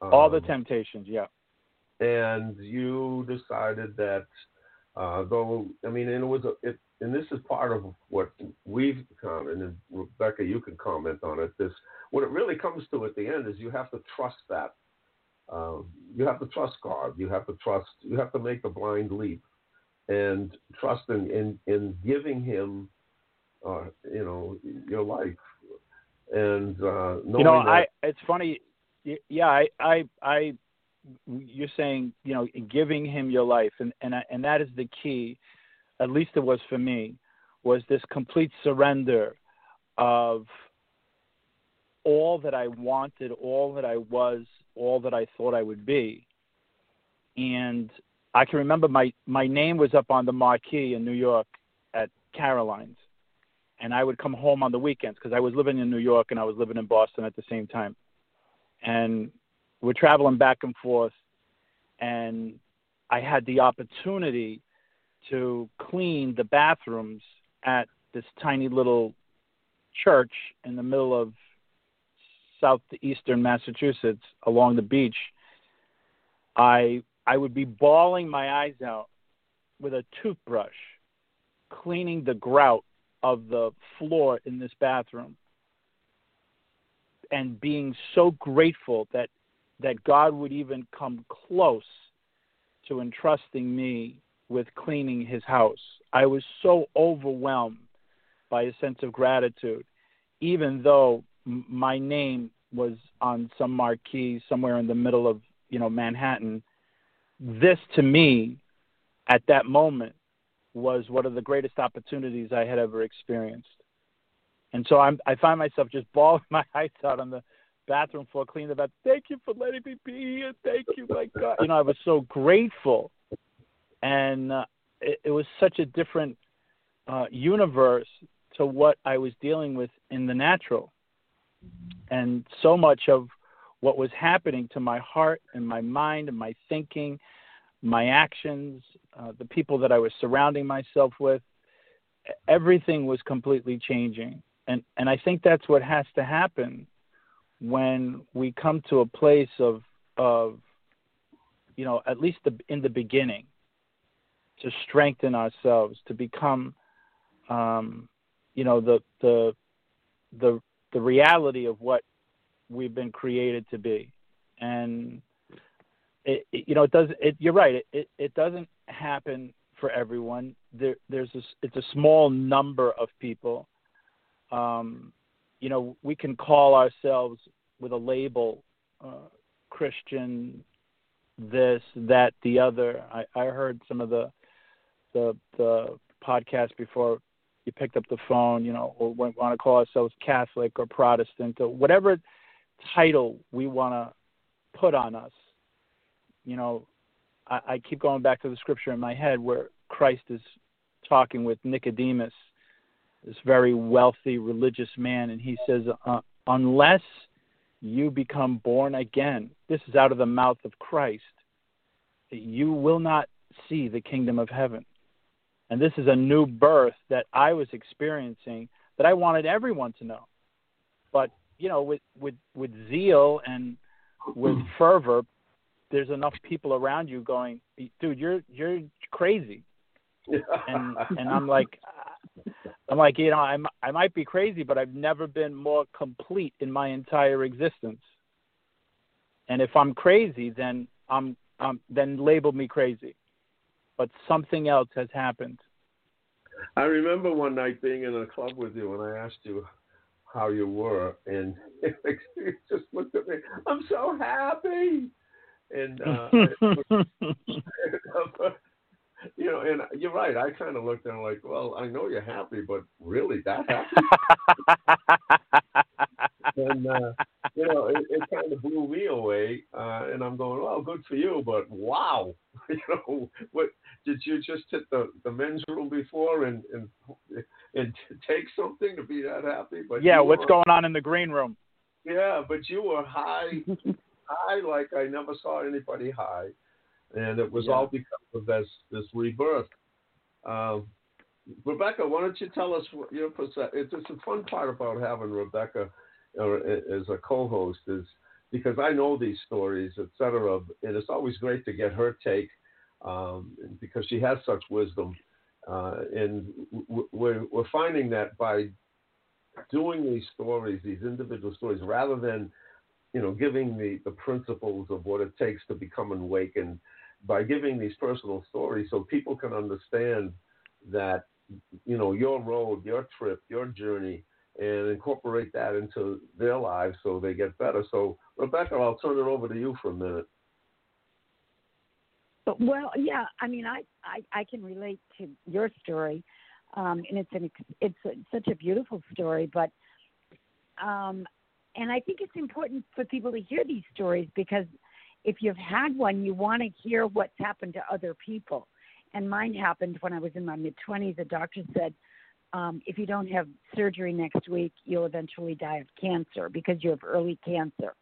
Um, all the Um, temptations, yeah. And you decided that uh, though I mean, and it was a, it, and this is part of what we've commented, and Rebecca, you can comment on it. This what it really comes to at the end is you have to trust that. Um, you have to trust God. You have to trust. You have to make the blind leap, and trust in in, in giving Him, uh, you know, your life, and uh, you know, that, I it's funny. Yeah, I, I, I, you're saying, you know, giving him your life, and and I- and that is the key. At least it was for me, was this complete surrender of all that I wanted, all that I was, all that I thought I would be, and I can remember my my name was up on the marquee in New York at Caroline's, and I would come home on the weekends because I was living in New York and I was living in Boston at the same time, and we're traveling back and forth, and I had the opportunity to clean the bathrooms at this tiny little church in the middle of southeastern Massachusetts along the beach. I I would be bawling my eyes out with a toothbrush, cleaning the grout of the floor in this bathroom, and being so grateful that that God would even come close to entrusting me with cleaning his house. I was so overwhelmed by a sense of gratitude, even though my name was on some marquee somewhere in the middle of you know Manhattan. This to me, at that moment, was one of the greatest opportunities I had ever experienced. And so I'm, I find myself just bawling my eyes out on the bathroom floor, cleaning the bath. Thank you for letting me be here. Thank you, my God. You know, I was so grateful, and uh, it, it was such a different uh, universe to what I was dealing with in the natural, and so much of what was happening to my heart and my mind and my thinking, my actions, uh, the people that I was surrounding myself with, everything was completely changing. And and I think that's what has to happen when we come to a place of of you know at least the, in the beginning to strengthen ourselves to become um, you know the the the the reality of what we've been created to be. And it, it you know it does it you're right it, it it doesn't happen for everyone. There there's a, it's a small number of people um you know we can call ourselves with a label uh, christian this that the other. I i heard some of the the the podcast before you picked up the phone you know or want to call ourselves catholic or protestant or whatever title we want to put on us. You know I, I keep going back to the scripture in my head where christ is talking with nicodemus this very wealthy religious man, and he says, uh, unless you become born again, this is out of the mouth of Christ, you will not see the kingdom of heaven. And this is a new birth that I was experiencing that I wanted everyone to know. But, you know, with, with, with zeal and with fervor, there's enough people around you going, dude, you're, you're crazy. And, and I'm like, I'm like, you know, I'm, I might be crazy, but I've never been more complete in my entire existence. And if I'm crazy, then I'm, um, then label me crazy. But something else has happened. I remember one night being in a club with you, and I asked you how you were, and you just looked at me. I'm so happy, and uh, you know, and you're right. I kind of looked and I'm like, well, I know you're happy, but really that happy? and uh, you know, it, it kind of blew me away. Uh, and I'm going, well, good for you, but wow. you know, what did you just hit the, the men's room before and and and take something to be that happy? But yeah, what's were, going on in the green room? Yeah, but you were high, high like I never saw anybody high, and it was Yeah. all because of this this rebirth. Um, Rebecca, why don't you tell us what your percent? It's, it's a fun part about having Rebecca or, as a co-host is because I know these stories, etc., and it's always great to get her take um, because she has such wisdom. Uh, and w- we're, we're finding that by doing these stories, these individual stories, rather than you know giving the, the principles of what it takes to become awakened, by giving these personal stories so people can understand that you know your road, your trip, your journey, and incorporate that into their lives so they get better. So Rebecca, I'll turn it over to you for a minute. Well, yeah, I mean, I, I, I can relate to your story, um, and it's an it's a, such a beautiful story. But, um, and I think it's important for people to hear these stories because if you've had one, you want to hear what's happened to other people. And mine happened when I was in my mid twenties. The doctor said, um, if you don't have surgery next week, you'll eventually die of cancer because you have early cancer.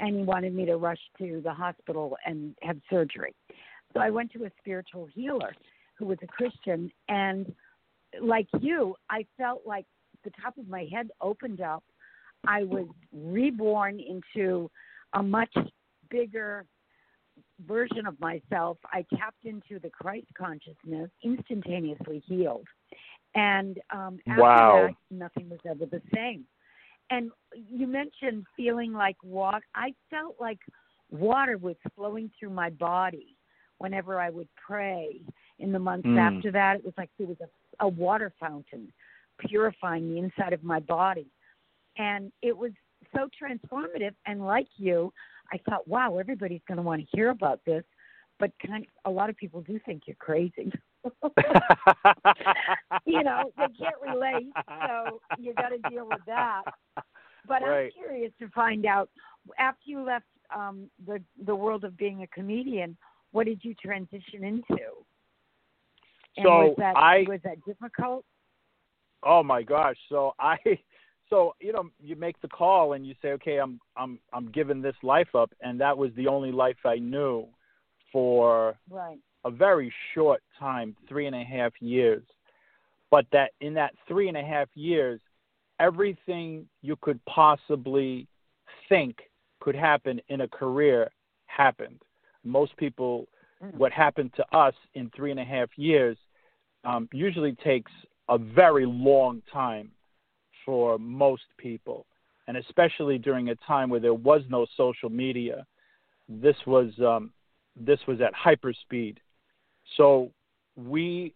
And he wanted me to rush to the hospital and have surgery. So I went to a spiritual healer who was a Christian, and like you, I felt like the top of my head opened up. I was reborn into a much bigger version of myself. I tapped into the Christ consciousness, instantaneously healed. And um, after Wow. that, nothing was ever the same. And you mentioned feeling like water. I felt like water was flowing through my body whenever I would pray. In the months Mm. after that, it was like there was a, a water fountain purifying the inside of my body. And it was so transformative. And like you, I thought, wow, everybody's going to want to hear about this. But kind a lot of people do think you're crazy. you know, they can't relate, so you got to deal with that. But Right. I'm curious to find out after you left um, the the world of being a comedian, what did you transition into? And So was that I- was that difficult? Oh my gosh. So I so you know, you make the call and you say, Okay, I'm I'm I'm giving this life up and that was the only life I knew for Right. a very short time, three and a half years. But that in that three and a half years, everything you could possibly think could happen in a career happened. Most people, Mm. what happened to us in three and a half years um, usually takes a very long time for most people. And especially during a time where there was no social media, this was um, this was at hyperspeed. So we,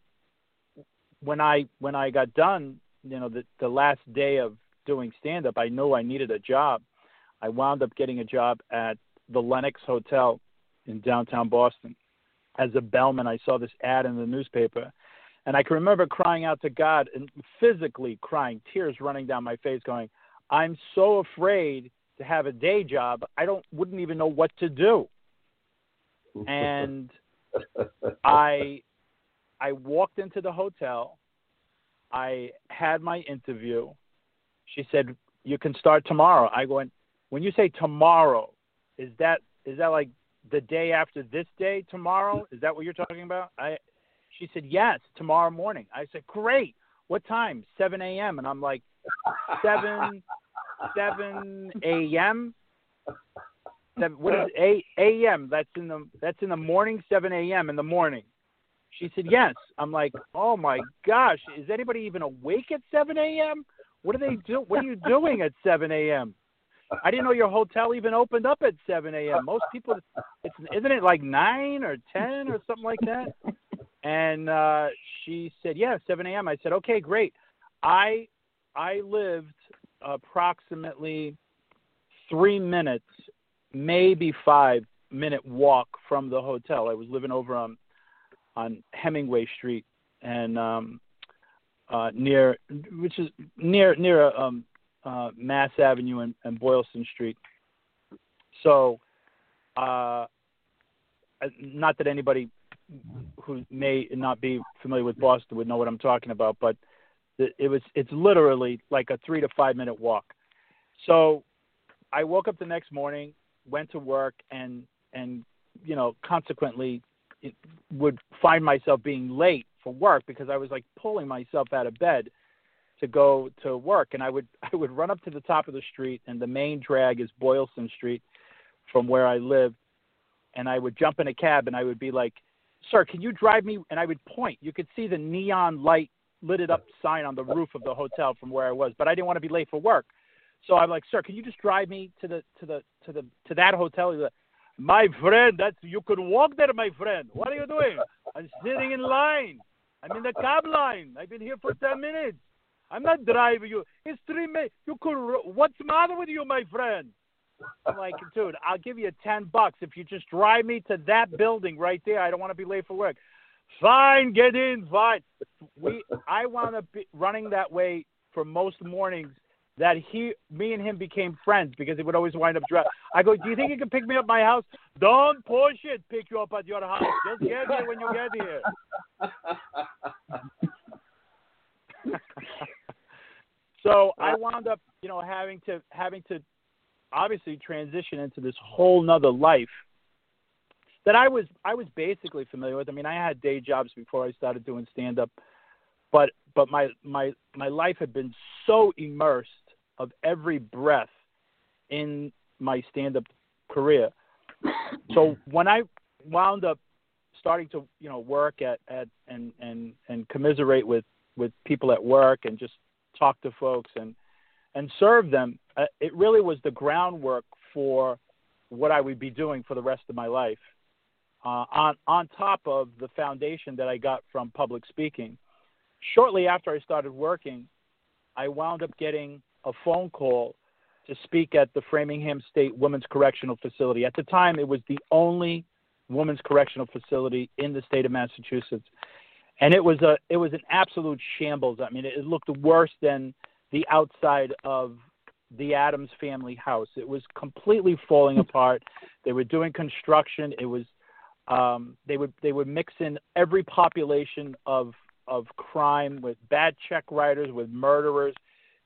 when I when I got done, you know, the the last day of doing stand up, I knew I needed a job. I wound up getting a job at the Lenox Hotel in downtown Boston. As a bellman, I saw this ad in the newspaper, and I can remember crying out to God and physically crying, tears running down my face, going, "I'm so afraid to have a day job. I don't wouldn't even know what to do." And I I walked into the hotel. I had my interview. She said, "You can start tomorrow." I went, "When you say tomorrow, is that is that like the day after this day tomorrow? Is that what you're talking about?" I she said, "Yes, tomorrow morning." I said, "Great. What time?" 7 a.m. And I'm like, 7 7 a.m. Seven, what is it? A a.m. That's in the that's in the morning. 7 a.m. in the morning. She said yes. I'm like, oh my gosh, is anybody even awake at 7 a.m.? What are they do? What are you doing at 7 a.m.? I didn't know your hotel even opened up at 7 a.m. Most people, it's isn't it like nine or 10 or something like that? And uh, she said, yeah, 7 a.m. I said, okay, great. I I lived approximately three minutes, maybe five minute walk from the hotel. I was living over on on Hemingway Street and um, uh, near, which is near near um, uh, Mass Avenue and, and Boylston Street. So, uh, not that anybody who may not be familiar with Boston would know what I'm talking about, but it was it's literally like a three to five minute walk. So I woke up the next morning, went to work, and and you know consequently would find myself being late for work because I was like pulling myself out of bed to go to work, and I would I would run up to the top of the street, and the main drag is Boylston Street from where I live, and I would jump in a cab, and I would be like, "Sir, can you drive me?" And I would point. You could see the neon light lit it up sign on the roof of the hotel from where I was, but I didn't want to be late for work. So I'm like, "Sir, can you just drive me to the to the to the to that hotel?" He's like, my friend, that's you can walk there, my friend. What are you doing? I'm sitting in line. I'm in the cab line. I've been here for ten minutes. I'm not driving you. It's three minutes. You could. What's the matter with you, my friend? I'm like, dude, I'll give you ten bucks if you just drive me to that building right there. I don't want to be late for work. Fine, get in, fine. We, I wound up running that way for most mornings that he, me and him became friends because he would always wind up driving. I go, do you think you can pick me up my house? Don't push it. Pick you up at your house. Just get here when you get here. so I wound up, you know, having to having to obviously transition into this whole nother life that I was I was basically familiar with. I mean, I had day jobs before I started doing stand up, but but my my my life had been so immersed of every breath in my stand up career. So when I wound up starting to, you know, work at, at and, and, and commiserate with, with people at work and just talk to folks and, and serve them, uh, it really was the groundwork for what I would be doing for the rest of my life. Uh, on on top of the foundation that I got from public speaking. Shortly after I started working, I wound up getting a phone call to speak at the Framingham State Women's Correctional Facility. At the time, it was the only women's correctional facility in the state of Massachusetts, and it was a it was an absolute shambles. I mean, it looked worse than the outside of the Addams Family house. It was completely falling apart. They were doing construction. It was um, they would they would mix in every population of of crime with bad check writers, with murderers.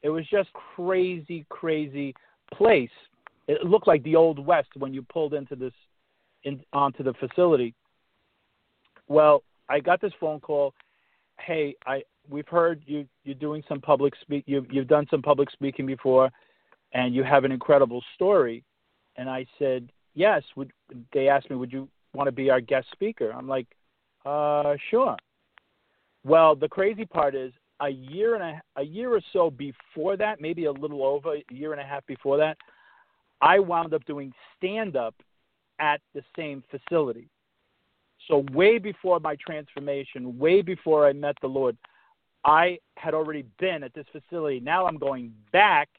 It was just crazy, crazy place. It looked like the old west when you pulled into this in, onto the facility. Well, I got this phone call. Hey, I we've heard you you're doing some public speak. You've you've done some public speaking before, and you have an incredible story. And I said yes. Would they asked me, would you want to be our guest speaker? I'm like, uh, sure. Well, the crazy part is a year and a, a year or so before that, maybe a little over a year and a half before that, I wound up doing stand up at the same facility. So way before my transformation, way before I met the Lord, I had already been at this facility. Now I'm going back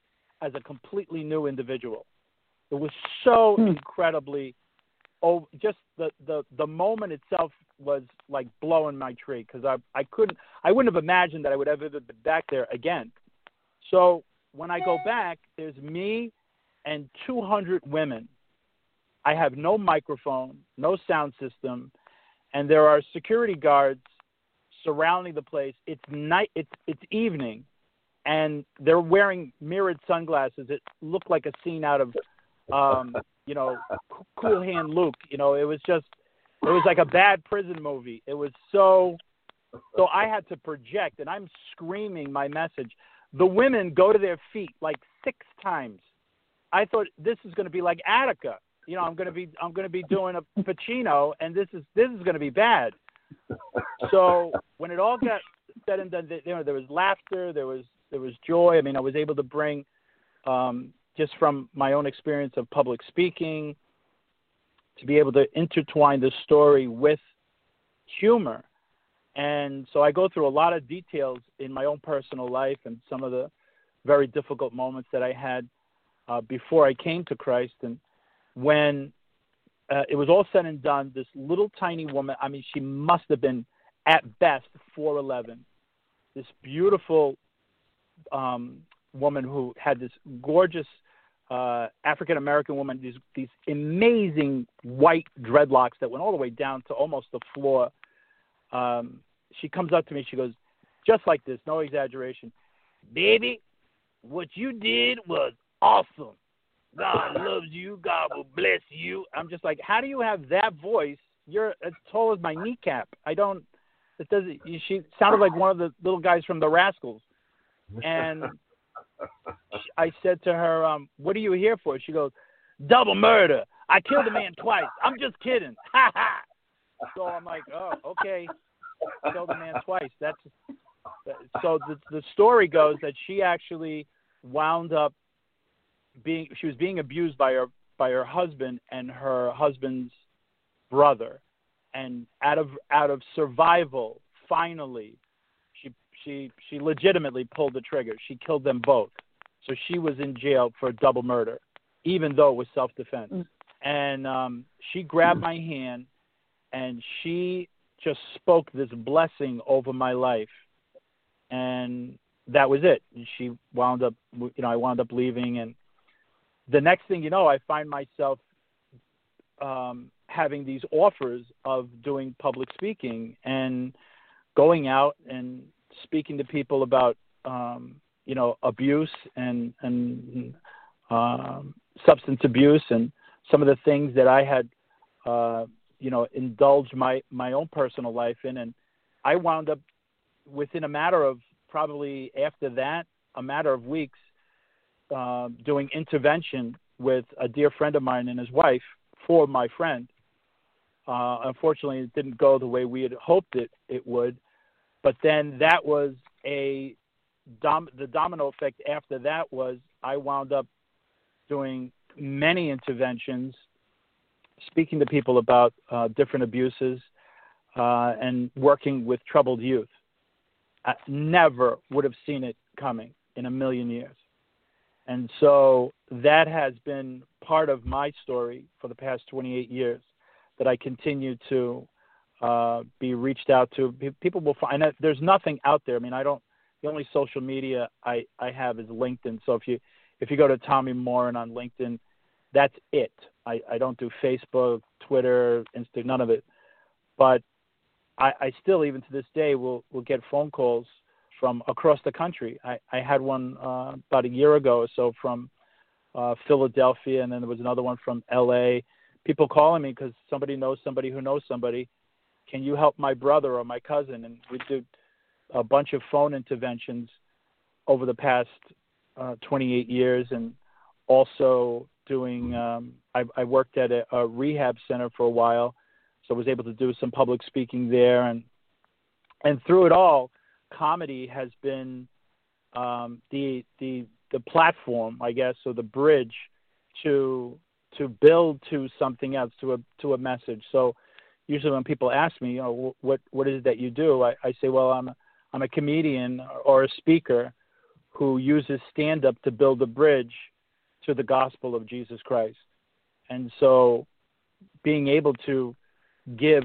as a completely new individual. It was so hmm. incredibly oh just the the the moment itself was like blowing my tree because I I couldn't I wouldn't have imagined that I would ever be back there again. So when I go back, there's me and 200 women. I have no microphone, no sound system, and there are security guards surrounding the place. It's night. It's it's evening, and they're wearing mirrored sunglasses. It looked like a scene out of, um, you know, Cool Hand Luke. You know, it was just it was like a bad prison movie. It was so so I had to project and I'm screaming my message. The women go to their feet like six times. I thought this is going to be like Attica. You know, I'm going to be I'm going to be doing a Pacino and this is this is going to be bad. So when it all got said and done, you know, there was laughter, there was there was joy. I mean, I was able to bring um, just from my own experience of public speaking, to be able to intertwine the story with humor. And so I go through a lot of details in my own personal life and some of the very difficult moments that I had uh, before I came to Christ. And when uh, it was all said and done, this little tiny woman, I mean, she must have been at best 4'11, this beautiful um, woman who had this gorgeous uh, African American woman, these these amazing white dreadlocks that went all the way down to almost the floor. Um, she comes up to me, she goes, just like this, no exaggeration, baby, what you did was awesome. God loves you. God will bless you. I'm just like, how do you have that voice? You're as tall as my kneecap. I don't. It doesn't. She sounded like one of the little guys from the Rascals, and I said to her, um, "What are you here for?" She goes, "Double murder. I killed a man twice. I'm just kidding." So I'm like, "Oh, okay." Killed a man twice. That's so. The the story goes that she actually wound up being. She was being abused by her by her husband and her husband's brother, and out of out of survival, finally, she she legitimately pulled the trigger. She killed them both. So she was in jail for double murder, even though it was self defense. Mm. And um, she grabbed my hand and she just spoke this blessing over my life. And that was it. She wound up, you know, I wound up leaving. And the next thing you know, I find myself um, having these offers of doing public speaking and going out and speaking to people about um, you know abuse and and um, substance abuse and some of the things that I had uh, you know indulged my my own personal life in, and I wound up within a matter of probably after that a matter of weeks uh, doing intervention with a dear friend of mine and his wife for my friend. Uh, unfortunately, it didn't go the way we had hoped it it would, but then that was a dom- the domino effect after that was I wound up doing many interventions, speaking to people about uh, different abuses, uh, and working with troubled youth. I never would have seen it coming in a million years. And so that has been part of my story for the past 28 years that I continue to uh, be reached out to. People will find that there's nothing out there. I mean, I don't the only social media I, I have is LinkedIn. So if you if you go to Tommy Morin on LinkedIn, that's it. I, I don't do Facebook, Twitter, Insta, none of it. But I, I still, even to this day, will will get phone calls from across the country. I, I had one uh, about a year ago or so from uh, Philadelphia, and then there was another one from L.A. People calling me because somebody knows somebody who knows somebody. Can you help my brother or my cousin? And we do a bunch of phone interventions over the past uh, 28 years, and also doing. Um, I, I worked at a, a rehab center for a while, so I was able to do some public speaking there, and and through it all, comedy has been um, the the the platform, I guess, or the bridge to to build to something else, to a to a message. So usually when people ask me, you know, what what is it that you do, I, I say, well, I'm I'm a comedian or a speaker who uses stand up to build a bridge to the gospel of Jesus Christ. And so being able to give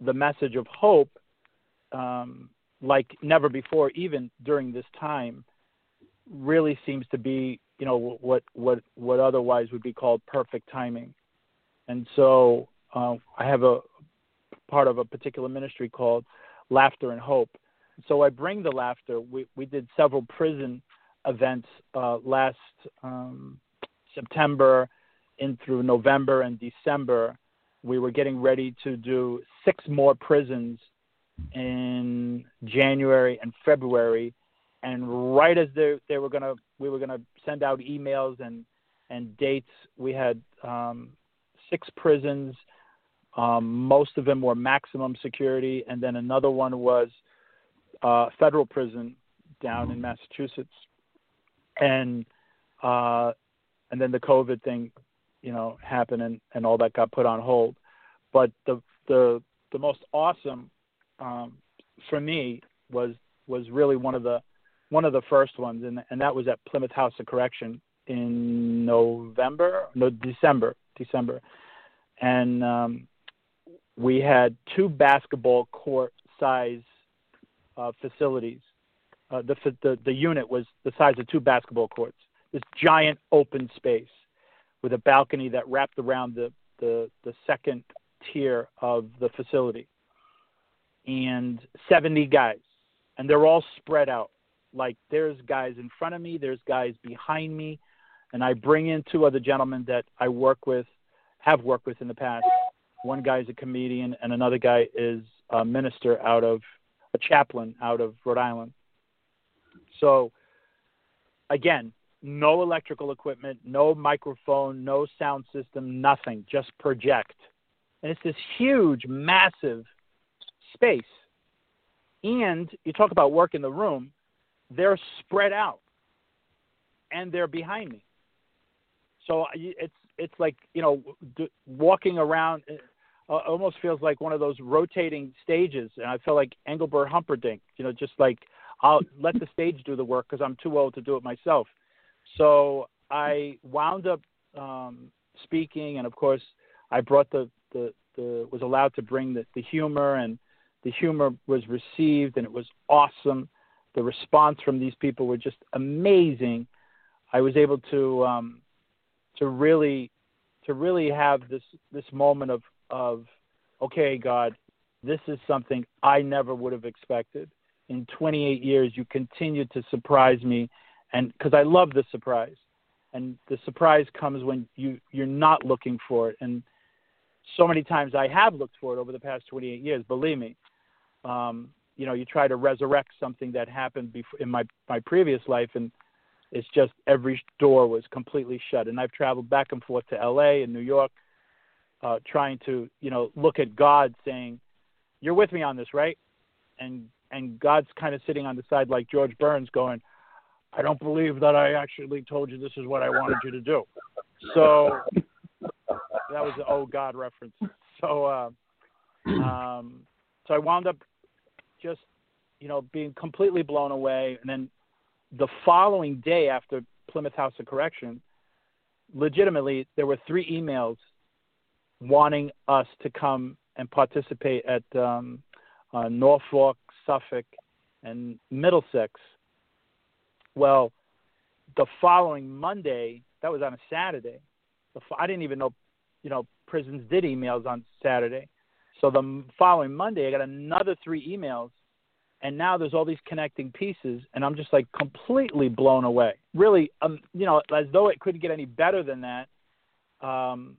the message of hope um, like never before, even during this time, really seems to be, you know, what what what otherwise would be called perfect timing. And so uh, I have a part of a particular ministry called Laughter and Hope, so I bring the laughter. We we did several prison events uh, last um, September in through November and December. We were getting ready to do six more prisons in January and February, and right as they they were gonna we were gonna send out emails and and dates. We had um, six prisons. Um, most of them were maximum security, and then another one was uh, federal prison down in Massachusetts, and uh, and then the COVID thing, you know, happened and, and all that got put on hold. But the the the most awesome um, for me was was really one of the one of the first ones, and and that was at Plymouth House of Correction in November, no December, December, and um, we had two basketball court size uh, facilities. Uh, the, the the unit was the size of two basketball courts. This giant open space, with a balcony that wrapped around the the, the second tier of the facility, and 70 guys, and they're all spread out. Like there's guys in front of me, there's guys behind me, and I bring in two other gentlemen that I work with, have worked with in the past. One guy is a comedian, and another guy is a minister out of a chaplain out of Rhode Island. So, again, no electrical equipment, no microphone, no sound system, nothing, just project. And it's this huge, massive space. And you talk about work in the room, they're spread out and they're behind me. So it's it's like you know walking around. Uh, almost feels like one of those rotating stages, and I feel like Engelbert Humperdinck. You know, just like I'll let the stage do the work because I'm too old to do it myself. So I wound up um, speaking, and of course, I brought the, the, the was allowed to bring the, the humor, and the humor was received, and it was awesome. The response from these people were just amazing. I was able to um, to really to really have this this moment of of okay, God, this is something I never would have expected. In 28 years, you continue to surprise me and because I love the surprise, and the surprise comes when you you're not looking for it, and so many times I have looked for it over the past 28 years. Believe me, um, you know, you try to resurrect something that happened before in my my previous life, and it's just every door was completely shut. And I've traveled back and forth to L.A. and New York, uh, trying to you know look at God, saying, "You're with me on this, right?" And and God's kind of sitting on the side like George Burns, going, I don't believe that I actually told you this is what I wanted you to do. So that was the oh God reference. So uh, um, so I wound up just you know being completely blown away, and then the following day after Plymouth House of Correction, legitimately there were three emails wanting us to come and participate at um, uh, Norfolk, Suffolk, and Middlesex well, the following Monday, that was on a Saturday. I didn't even know, you know, prisons did emails on Saturday. So the following Monday, I got another three emails, and now there's all these connecting pieces, and I'm just like completely blown away. Really, um, you know, as though it couldn't get any better than that. Um,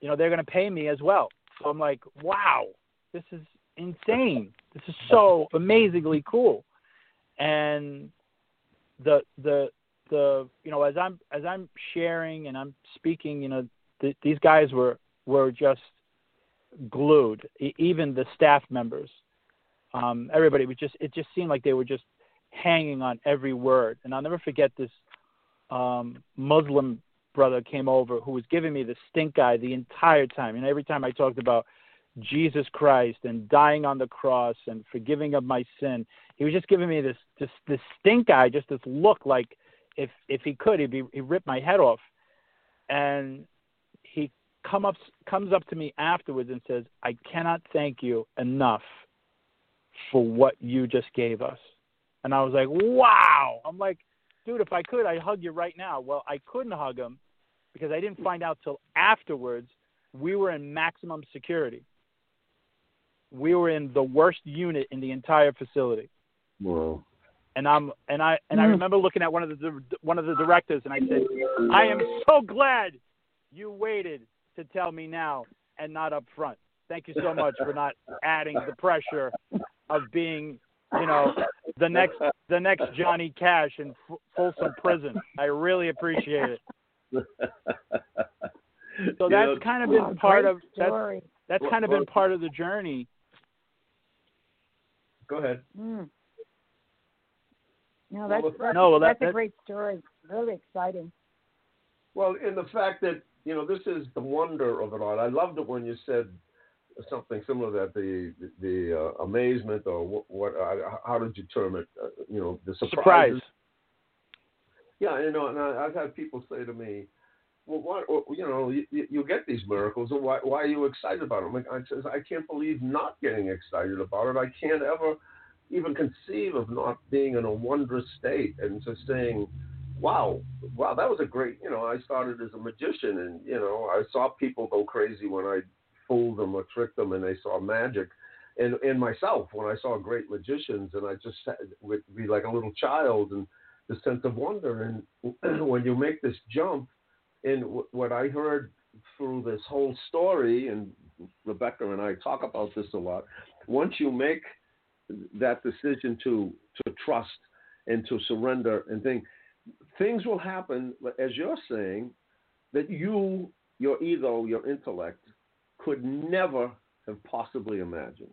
you know, they're going to pay me as well. So I'm like, wow, this is insane. This is so amazingly cool. And the the the you know as I'm as I'm sharing and I'm speaking, you know, th- these guys were were just glued. E- even the staff members, um, everybody was just it just seemed like they were just hanging on every word. And I'll never forget this um, Muslim brother came over who was giving me the stink eye the entire time. And every time I talked about Jesus Christ and dying on the cross and forgiving of my sin. He was just giving me this this this stink eye, just this look like if if he could, he'd be he'd rip my head off. And he come up comes up to me afterwards and says, "I cannot thank you enough for what you just gave us." And I was like, "Wow!" I'm like, "Dude, if I could, I'd hug you right now." Well, I couldn't hug him because I didn't find out till afterwards. We were in maximum security we were in the worst unit in the entire facility. Wow. And I'm and I and I hmm. remember looking at one of the one of the directors and I said, "I am so glad you waited to tell me now and not up front. Thank you so much for not adding the pressure of being, you know, the next the next Johnny Cash in Folsom Prison. I really appreciate it." So that's kind of been part of that's that's kind of been part of the journey Go ahead. Mm. No, that's, well, that's, no, well, that's that, a great story. Really exciting. Well, in the fact that you know this is the wonder of it all. I loved it when you said something similar to that the the uh, amazement or what, what uh, how did you term it? Uh, you know, the surprise. surprise. Yeah, you know, and I, I've had people say to me, well, why, you know, you, you get these miracles, and why, why are you excited about them? Like I says, I can't believe not getting excited about it. I can't ever even conceive of not being in a wondrous state and just saying, wow, wow, that was a great. You know, I started as a magician, and you know, I saw people go crazy when I fooled them or tricked them, and they saw magic. And in myself, when I saw great magicians, and I just would be like a little child, and the sense of wonder. And when you make this jump, and what I heard through this whole story, and Rebecca and I talk about this a lot. Once you make that decision to to trust and to surrender and think, things will happen as you're saying that you, your ego, your intellect, could never have possibly imagined.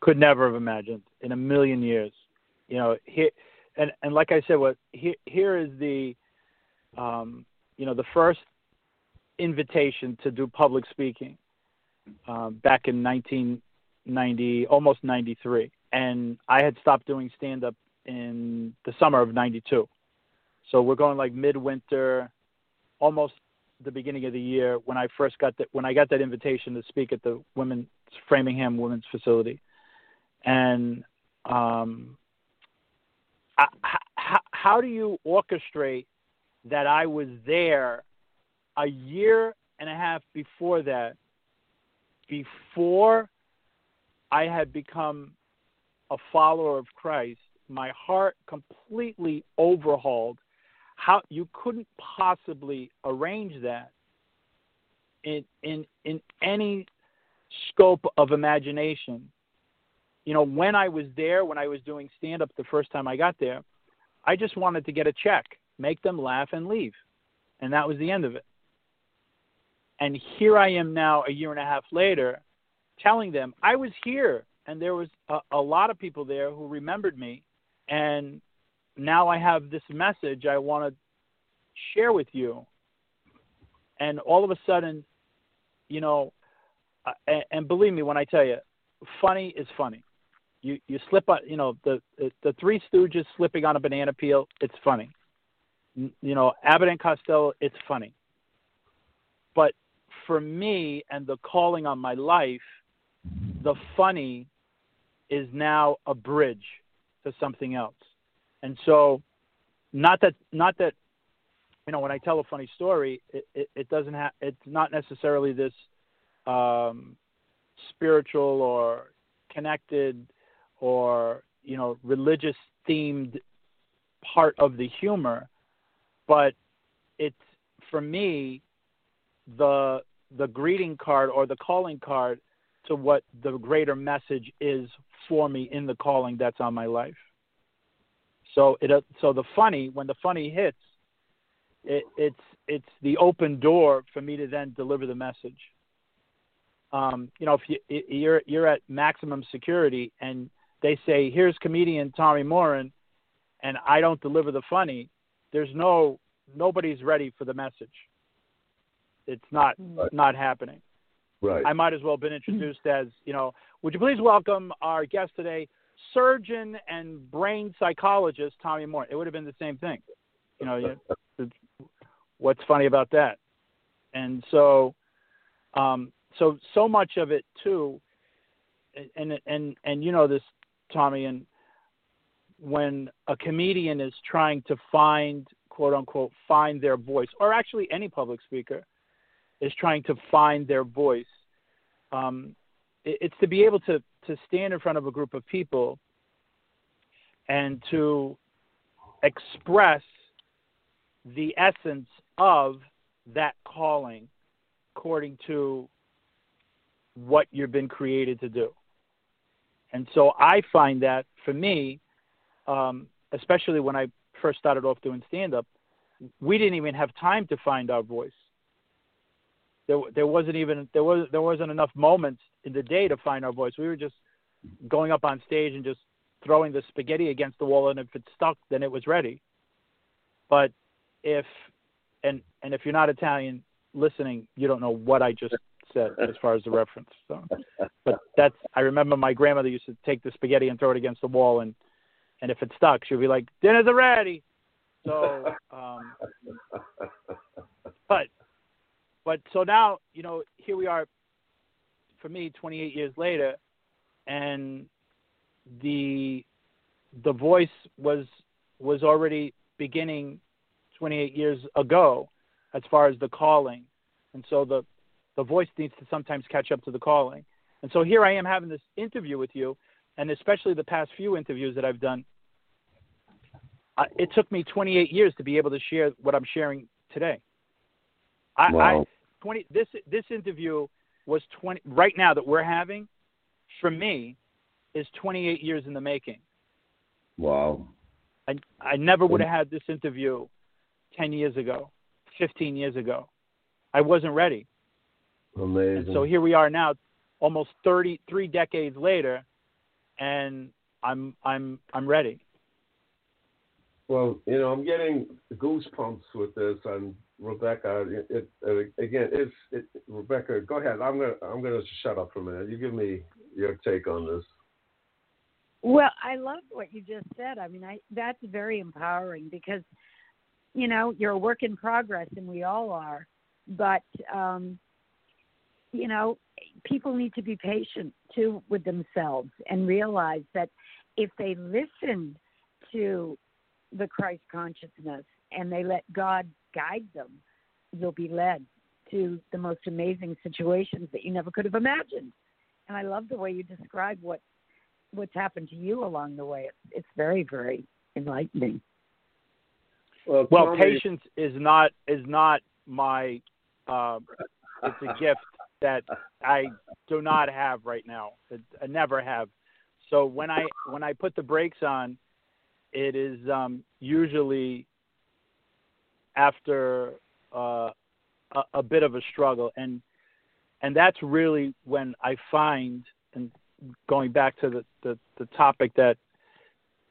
Could never have imagined in a million years. You know, here and and like I said, what here here is the, um, you know, the first invitation to do public speaking uh, back in 1990, almost 93, and I had stopped doing stand up in the summer of 92. So we're going like midwinter, almost the beginning of the year when I first got that when I got that invitation to speak at the women's Framingham Women's Facility, and um, how, how do you orchestrate that I was there a year and a half before that, before I had become a follower of Christ, my heart completely overhauled. How you couldn't possibly arrange that in in in any scope of imagination. You know, when I was there, when I was doing stand up the first time I got there, I just wanted to get a check, make them laugh and leave. And that was the end of it. And here I am now, a year and a half later, telling them I was here, and there was a, a lot of people there who remembered me, and now I have this message I want to share with you. And all of a sudden, you know, uh, and, and believe me when I tell you, funny is funny. You you slip on, you know, the, the Three Stooges slipping on a banana peel. It's funny. You know, Abbott and Costello. It's funny. But for me and the calling on my life, the funny is now a bridge to something else. And so, not that not that you know when I tell a funny story, it, it, it doesn't have it's not necessarily this um, spiritual or connected or you know religious themed part of the humor, but it's for me the the greeting card or the calling card to what the greater message is for me in the calling that's on my life. So it so the funny when the funny hits, it, it's it's the open door for me to then deliver the message. Um, you know, if you, you're you're at maximum security and they say here's comedian Tommy Morin, and I don't deliver the funny, there's no nobody's ready for the message. It's not right. not happening. Right. I might as well have been introduced as, you know, would you please welcome our guest today, surgeon and brain psychologist Tommy Moore. It would have been the same thing. You know, you, what's funny about that? And so, um, so so much of it too, and and and you know this, Tommy, and when a comedian is trying to find quote unquote find their voice, or actually any public speaker is trying to find their voice. Um, it, it's to be able to to stand in front of a group of people and to express the essence of that calling according to what you've been created to do. And so I find that for me, um, especially when I first started off doing stand up, we didn't even have time to find our voice there there wasn't even there was there wasn't enough moments in the day to find our voice. We were just going up on stage and just throwing the spaghetti against the wall, and if it stuck, then it was ready. But if and and if you're not Italian listening, you don't know what I just said as far as the reference. So, but that's I remember my grandmother used to take the spaghetti and throw it against the wall, and and if it stuck, she'd be like, "Dinner's ready." So, um, but but so now, you know, here we are for me 28 years later and the the voice was was already beginning 28 years ago as far as the calling. And so the, the voice needs to sometimes catch up to the calling. And so here I am having this interview with you, and especially the past few interviews that I've done. I, it took me 28 years to be able to share what I'm sharing today. I, Wow. I 20 this this interview was 20 right now that we're having for me is 28 years in the making. Wow. I I never would have had this interview 10 years ago, 15 years ago. I wasn't ready. Amazing. And so here we are now, almost 33 decades later, and I'm I'm I'm ready. Well, you know, I'm getting goosebumps with this, and Rebecca, it, it again, it's it, Rebecca. Go ahead. I'm gonna I'm gonna shut up for a minute. You give me your take on this. Well, I love what you just said. I mean, I that's very empowering because you know, you're a work in progress and we all are. But um you know, people need to be patient too with themselves and realize that if they listen to the Christ consciousness and they let God guide them, you'll be led to the most amazing situations that you never could have imagined. And I love the way you describe what what's happened to you along the way. It's it's very very enlightening. Well, Well, patience is not is not my. Uh, it's a gift that I do not have right now. I never have. So when I when I put the brakes on, it is um, usually after uh, a, a bit of a struggle, and and that's really when I find and going back to the, the, the topic that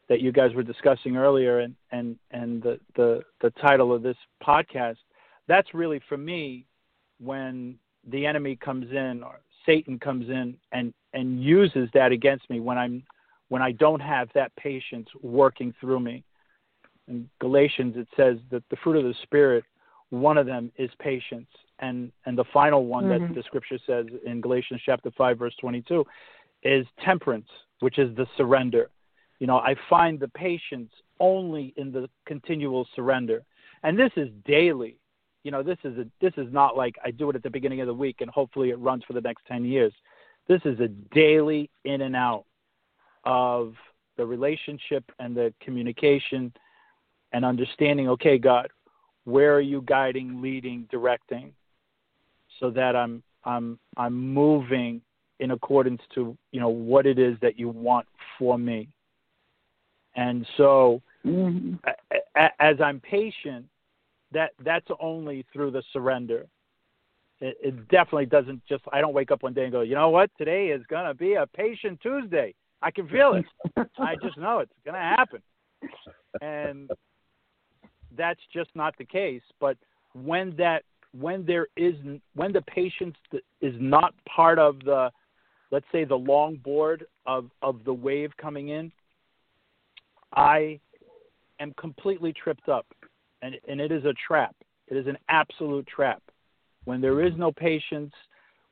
that you guys were discussing earlier and, and, and the, the, the title of this podcast, that's really for me when the enemy comes in or Satan comes in and, and uses that against me when I'm when I don't have that patience working through me. In Galatians it says that the fruit of the spirit, one of them is patience. And and the final one Mhm. that the scripture says in Galatians chapter five, verse twenty two, is temperance, which is the surrender. You know, I find the patience only in the continual surrender. And this is daily. You know, this is a this is not like I do it at the beginning of the week and hopefully it runs for the next 10 years. This is a daily in and out of the relationship and the communication and understanding, okay, God, where are you guiding, leading, directing so that I'm I'm I'm moving in accordance to, you know, what it is that you want for me. And so Mm-hmm. a- a- as I'm patient, that that's only through the surrender. It, it definitely doesn't just. I don't wake up one day and go, you know what? Today is gonna be a patient Tuesday. I can feel it. I just know it's gonna happen, and that's just not the case. But when that when there is when the patience is not part of the let's say the long board of of the wave coming in, I am completely tripped up, and and it is a trap. It is an absolute trap. When there is no patience,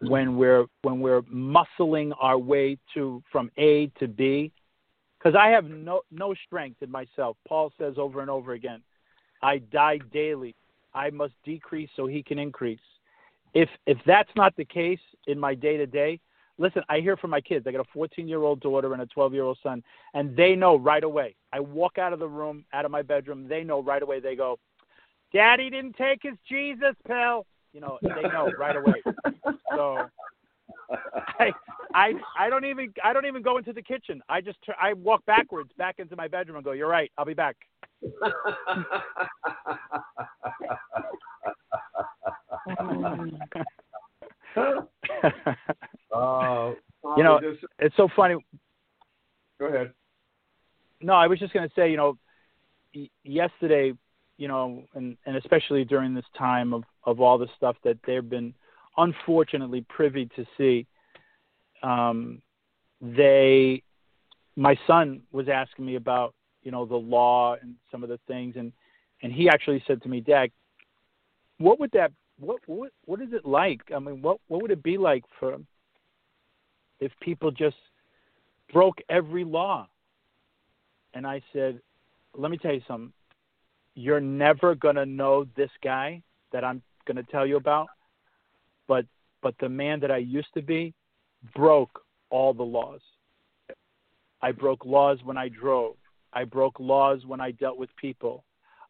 when we're when we're muscling our way to from A to B, because I have no no strength in myself. Paul says over and over again, "I die daily. I must decrease so He can increase." If if that's not the case in my day to day, listen, I hear from my kids. I got a 14 year old daughter and a 12 year old son, and they know right away. I walk out of the room, out of my bedroom, they know right away. They go, "Daddy didn't take his Jesus pill." You know, they know right away. So I, I, I don't even, I don't even go into the kitchen. I just, tur- I walk backwards back into my bedroom and go, "You're right. I'll be back." Uh, You know- this, it's so funny. go ahead. No, I was just going to say, you know, y- yesterday, you know, and, and especially during this time of, of all the stuff that they've been unfortunately privy to see, um, they, my son was asking me about, you know, the law and some of the things, and and he actually said to me, Dad, what would that, what what what is it like? I mean, what what would it be like for if people just broke every law? And I said, let me tell you something. You're never gonna know this guy that I'm gonna tell you about, but but the man that I used to be broke all the laws. I broke laws when I drove. I broke laws when I dealt with people.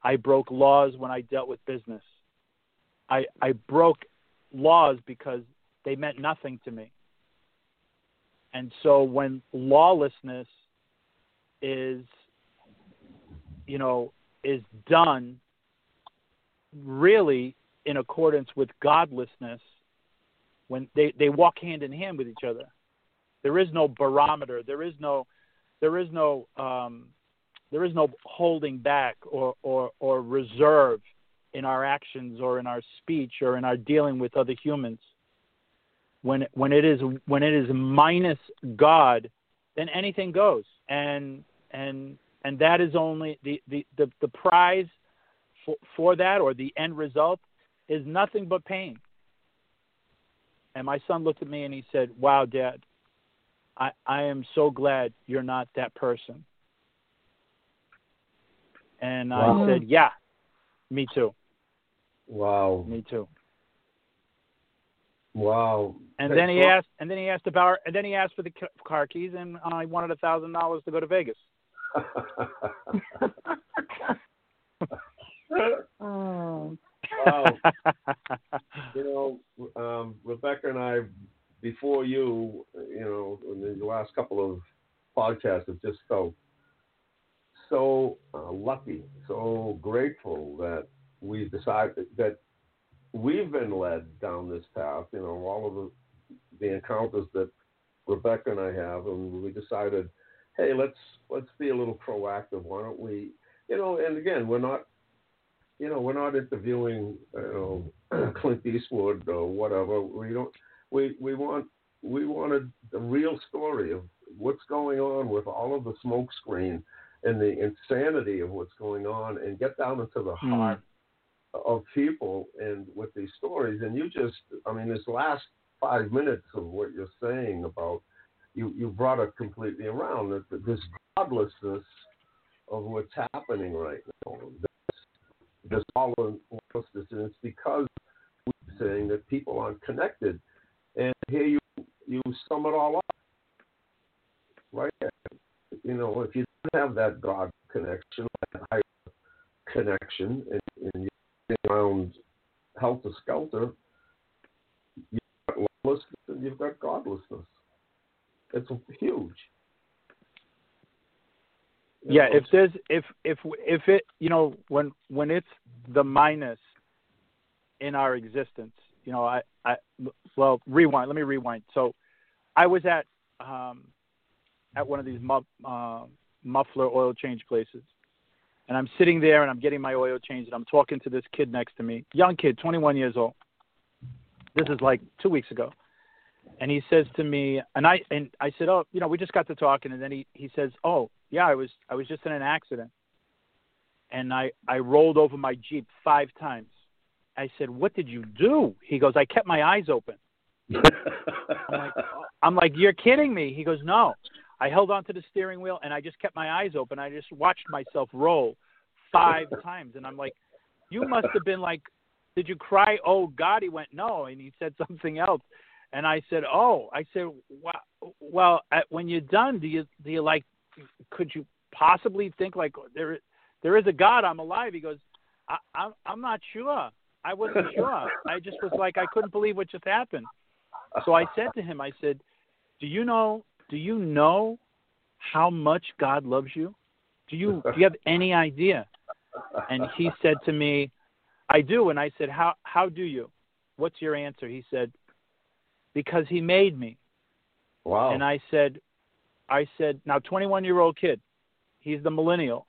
I broke laws when I dealt with business. I I broke laws because they meant nothing to me. And so when lawlessness is you know is done really in accordance with godlessness when they they walk hand in hand with each other there is no barometer there is no there is no um, there is no holding back or, or, or reserve in our actions or in our speech or in our dealing with other humans. When when it is when it is minus God, then anything goes, and and and that is only the the the, the prize for, for that or the end result is nothing but pain. And my son looked at me and he said, "Wow, Dad, I, I am so glad you're not that person. And wow. I said, Yeah, me too. Wow. Me too. Wow. And then he asked, and then he asked about, and then he asked for the car keys, and I wanted a thousand dollars to go to Vegas. oh. Wow. you know, um, Rebecca and I before you, you know, in the last couple of podcasts have just felt so uh, lucky, so grateful that we decided that we've been led down this path. You know, all of the the encounters that Rebecca and I have, and we decided, hey, let's let's be a little proactive. Why don't we, you know? And again, we're not, you know, we're not interviewing, you know, Clint Eastwood or whatever. We don't we we want we wanted the real story of what's going on with all of the smokescreen and the insanity of what's going on, and get down into the mm. heart of people and with these stories. And you just, I mean, this last five minutes of what you're saying about you, you brought it completely around. That this godlessness of what's happening right now, this, this all this, and it's because we're saying that people aren't connected and here you you sum it all up, right? You know, if you don't have that God connection, that higher connection, and, and you're around helter skelter, you've got lawlessness and you've got godlessness. It's huge. yeah, if there's if if if it you know when when it's the minus in our existence, you know, I, I, well, rewind. Let me rewind. So, I was at um, at one of these muff, uh, muffler oil change places, and I'm sitting there and I'm getting my oil changed, and I'm talking to this kid next to me, young kid, 21 years old. This is like two weeks ago, and he says to me, and I and I said, oh, you know, we just got to talking, and then he he says, oh, yeah, I was I was just in an accident, and I I rolled over my jeep five times I said, "What did you do?" He goes, "I kept my eyes open." I'm like, I'm like, "You're kidding me?" He goes, "No." I held onto the steering wheel and I just kept my eyes open. I just watched myself roll five times, and I'm like, "You must have been like, did you cry? Oh God!" He went, "No," and he said something else, and I said, "Oh," I said, "Well, well, when you're done, do you do you like? Could you possibly think like there there is a God? I'm alive?" He goes, I, I'm I'm not sure. I wasn't sure. I just was like, I couldn't believe what just happened. So I said to him, I said, "Do you know? Do you know how much God loves you? Do you do you have any idea?" And he said to me, "I do." And I said, "How how do you? What's your answer?" He said, "Because he made me." Wow. And I said, I said, now 21 year old kid, he's the millennial.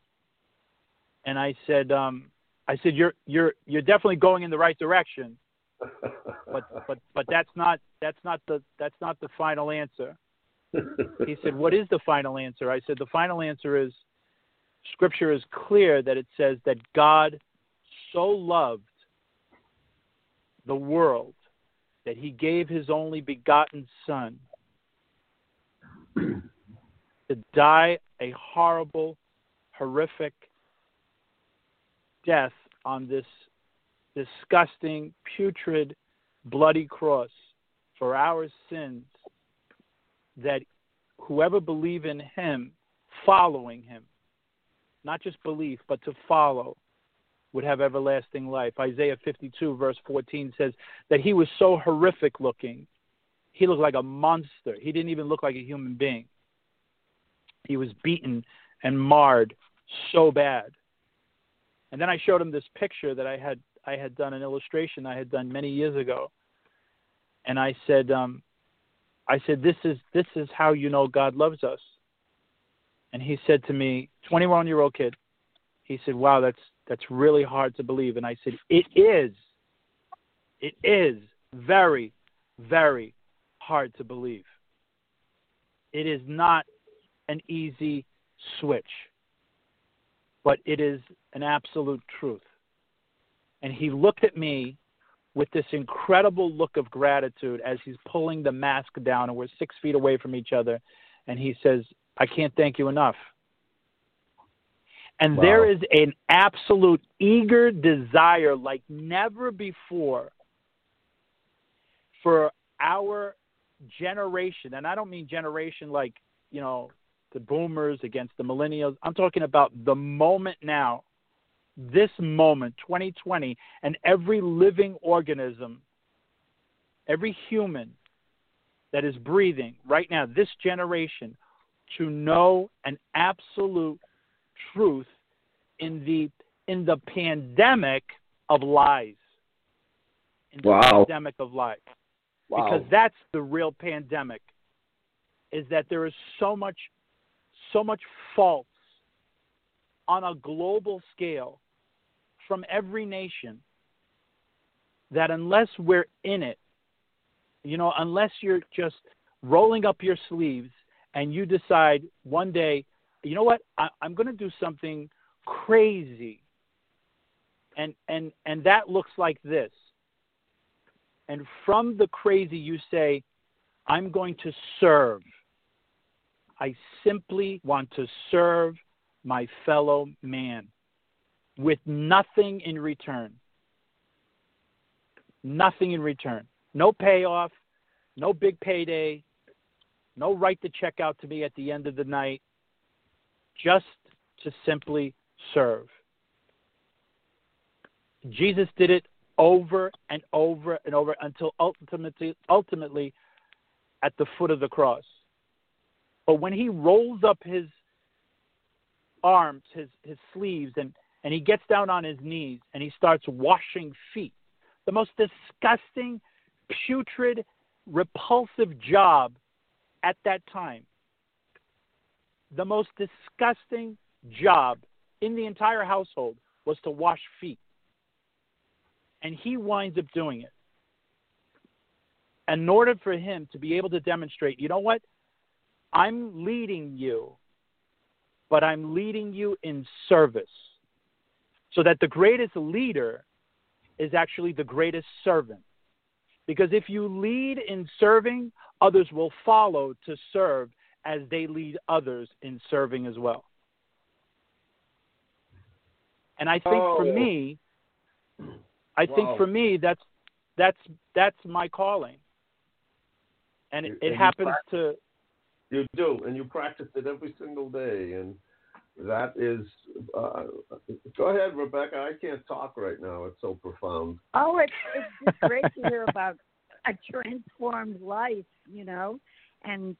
And I said, um, I said, "You're you're you're definitely going in the right direction, but but but that's not that's not the that's not the final answer." He said, "What is the final answer?" I said, "The final answer is, Scripture is clear that it says that God so loved the world that He gave His only begotten Son to die a horrible, horrific death on this disgusting, putrid, bloody cross for our sins, that whoever believe in him, following him, not just belief, but to follow, would have everlasting life. Isaiah 52, verse 14 says that he was so horrific looking. He looked like a monster. He didn't even look like a human being. He was beaten and marred so bad. And then I showed him this picture that I had I had done an illustration I had done many years ago. And I said, um, I said, This is this is how you know God loves us. And he said to me, twenty one year old kid, he said, Wow, that's that's really hard to believe. And I said, It is. It is very, very hard to believe. It is not an easy switch, but it is an absolute truth. And he looked at me with this incredible look of gratitude as he's pulling the mask down, and we're six feet away from each other. And he says, I can't thank you enough. And wow. there is an absolute eager desire like never before for our generation. And I don't mean generation like, you know, the boomers against the millennials. I'm talking about the moment now, this moment, 2020, and every living organism, every human that is breathing right now, this generation, to know an absolute truth in the in the pandemic of lies. In the wow. pandemic of lies. Wow. Because that's the real pandemic. Is that there is so much so much false on a global scale from every nation that unless we're in it, you know, unless you're just rolling up your sleeves and you decide one day, you know what, I, am going to do something crazy, and and and that looks like this. And from the crazy, you say, I'm going to serve. I simply want to serve my fellow man with nothing in return. Nothing in return. No payoff, no big payday, no right to check out to me at the end of the night, just to simply serve. Jesus did it over and over and over until ultimately, ultimately at the foot of the cross. But when he rolls up his arms, his, his sleeves, and, and he gets down on his knees and he starts washing feet, the most disgusting, putrid, repulsive job at that time. The most disgusting job in the entire household was to wash feet. And he winds up doing it. In order for him to be able to demonstrate, you know what? I'm leading you, but I'm leading you in service. So that the greatest leader is actually the greatest servant. Because if you lead in serving, others will follow to serve as they lead others in serving as well. And I think oh. for me, I wow. think for me that's that's that's my calling. And it, it and happens to you do, and you practice it every single day, and that is. Uh, go ahead, Rebecca. I can't talk right now. It's so profound. Oh, it's it's just great to hear about a transformed life, you know, and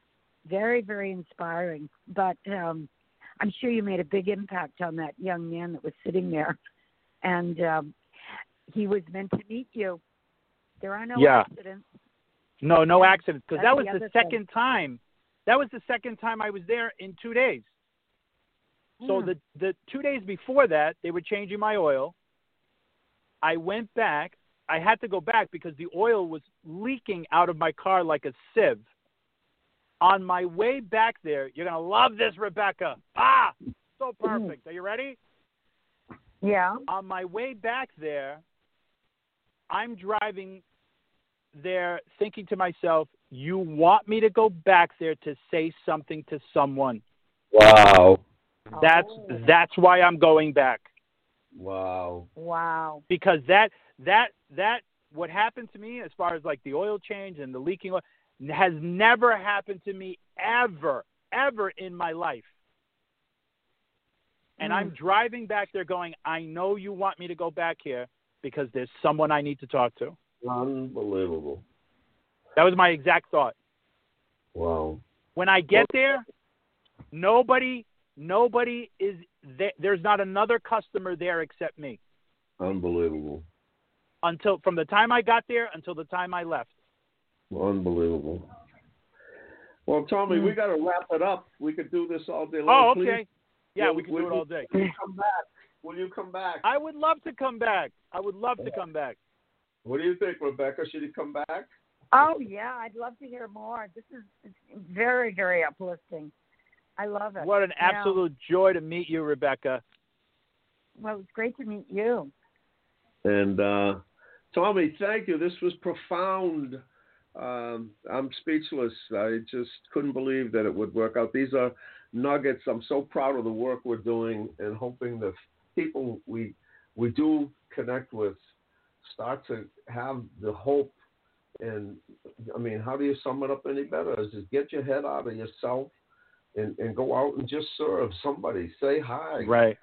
very very inspiring. But um, I'm sure you made a big impact on that young man that was sitting there, and um, he was meant to meet you. There are no Yeah. accidents. no no accidents because that was the the other thing. second time. That was the second time I was there in two days. So the the two days before that, they were changing my oil. I went back. I had to go back because the oil was leaking out of my car like a sieve. On my way back there, you're gonna love this, Rebecca. Ah, so perfect. Are you ready? Yeah. On my way back there, I'm driving there thinking to myself, you want me to go back there to say something to someone. Wow. That's Oh. that's why I'm going back. Wow. Wow. because that that that what happened to me as far as like the oil change and the leaking oil has never happened to me ever ever in my life and i'm mm. driving back there going i know you want me to go back here because there's someone i need to talk to Unbelievable. that was my exact thought Wow. when i get there nobody nobody is there, there's not another customer there except me Unbelievable. until from the time i got there until the time i left Unbelievable. Well, Tommy, we hmm. got to wrap it up. We could do this all day long. Oh, Please, okay. Yeah, will- we could do it all day. Will you come back? Will you come back? I would love to come back. I would love to come back. What do you think, Rebecca? Should he come back? Oh yeah, I'd love to hear more. This is very, very uplifting. I love it. What an Yeah. absolute joy to meet you, Rebecca. Well, it's great to meet you. And uh, Tommy, thank you. This was profound. Um, I'm speechless. I just couldn't believe that it would work out. These are nuggets. I'm so proud of the work we're doing, and hoping that people we we do connect with start to have the hope. And I mean, how do you sum it up any better? Is just get your head out of yourself and, and go out and just serve somebody. Say hi Right.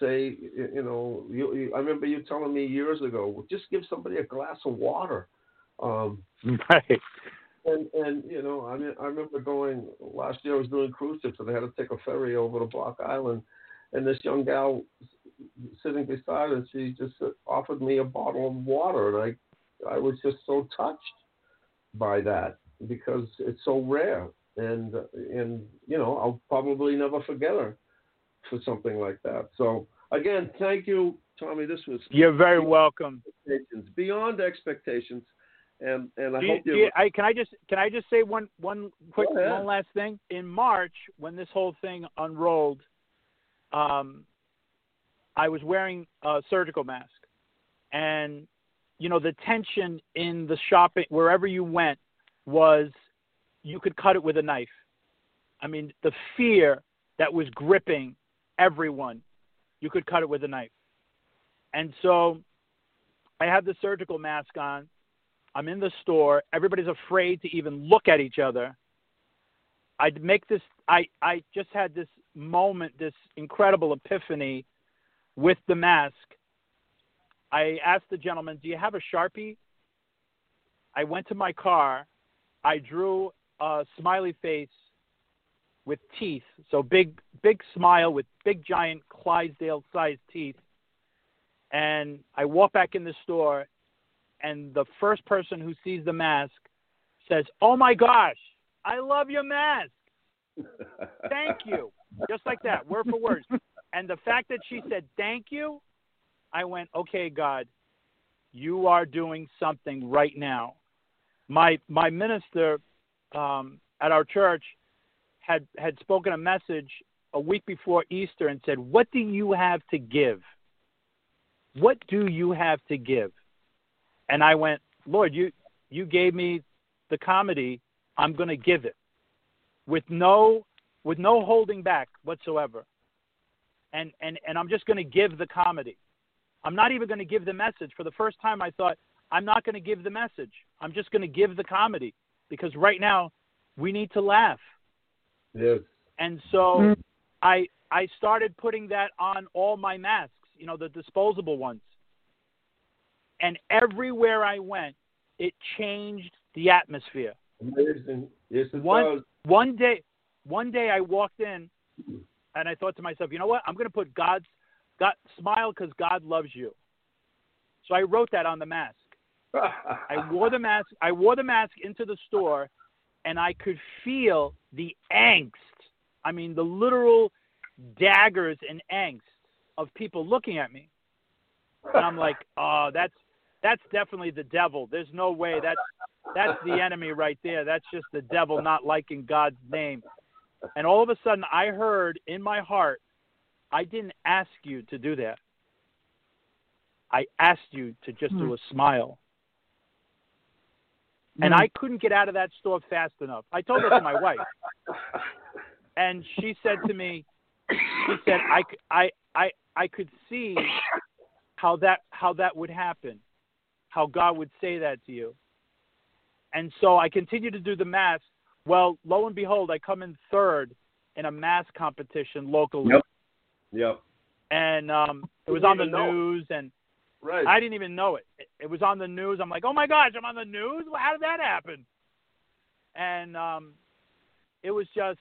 say, you know, you, you, I remember you telling me years ago, just give somebody a glass of water. Um, Right. and and you know, I mean, I remember going last year. I was doing cruise ships and I had to take a ferry over to Block Island, and this young gal sitting beside us, she just offered me a bottle of water, and I I was just so touched by that because it's so rare, and and you know, I'll probably never forget her for something like that. So again, thank you, Tommy. This was You're very welcome. expectations, beyond expectations, and and I Do hope you. you, I, can I just can I just say one one quick one last thing? In March, when this whole thing unrolled, um, I was wearing a surgical mask, and you know the tension in the shopping wherever you went was you could cut it with a knife. I mean the fear that was gripping everyone, you could cut it with a knife, and so I had the surgical mask on. I'm in the store. Everybody's afraid to even look at each other. I'd make this. I I just had this moment, this incredible epiphany with the mask. I asked the gentleman, "Do you have a sharpie?" I went to my car. I drew a smiley face with teeth, so big, big smile with big, giant Clydesdale-sized teeth. And I walk back in the store, and the first person who sees the mask says, "Oh my gosh, I love your mask. Thank you." Just like that, word for word. And the fact that she said thank you, I went, "Okay, God, you are doing something right now." My my minister um, at our church had had spoken a message a week before Easter and said, "What do you have to give? What do you have to give?" and I went, Lord, you you gave me the comedy. I'm going to give it with no with no holding back whatsoever. And and and I'm just going to give the comedy. I'm not even going to give the message. For the first time, I thought I'm not going to give the message. I'm just going to give the comedy because right now we need to laugh. yes. And so mm-hmm. I I started putting that on all my masks, you know, the disposable ones. And everywhere I went, it changed the atmosphere. Amazing. Yes, it One does. one day one day I walked in and I thought to myself, you know what? I'm going to put God's God smile cuz God loves you. So I wrote that on the mask. I wore the mask. I wore the mask into the store, and I could feel the angst. I mean, the literal daggers and angst of people looking at me. And I'm like, oh, that's that's definitely the devil. There's no way that's that's the enemy right there. That's just the devil not liking God's name. And all of a sudden, I heard in my heart, I didn't ask you to do that. I asked you to just do hmm. a smile and I couldn't get out of that store fast enough. I told that to my wife, and she said to me, she said, I, I, I, I could see how that how that would happen, how God would say that to you. And so I continue to do the mass. Well, lo and behold, I come in third in a mass competition locally. Yep. Yep. And um, it was on the news, and Right. I didn't even know it. It- It was on the news. I'm like, oh my gosh, I'm on the news. How did that happen? And um, it was just,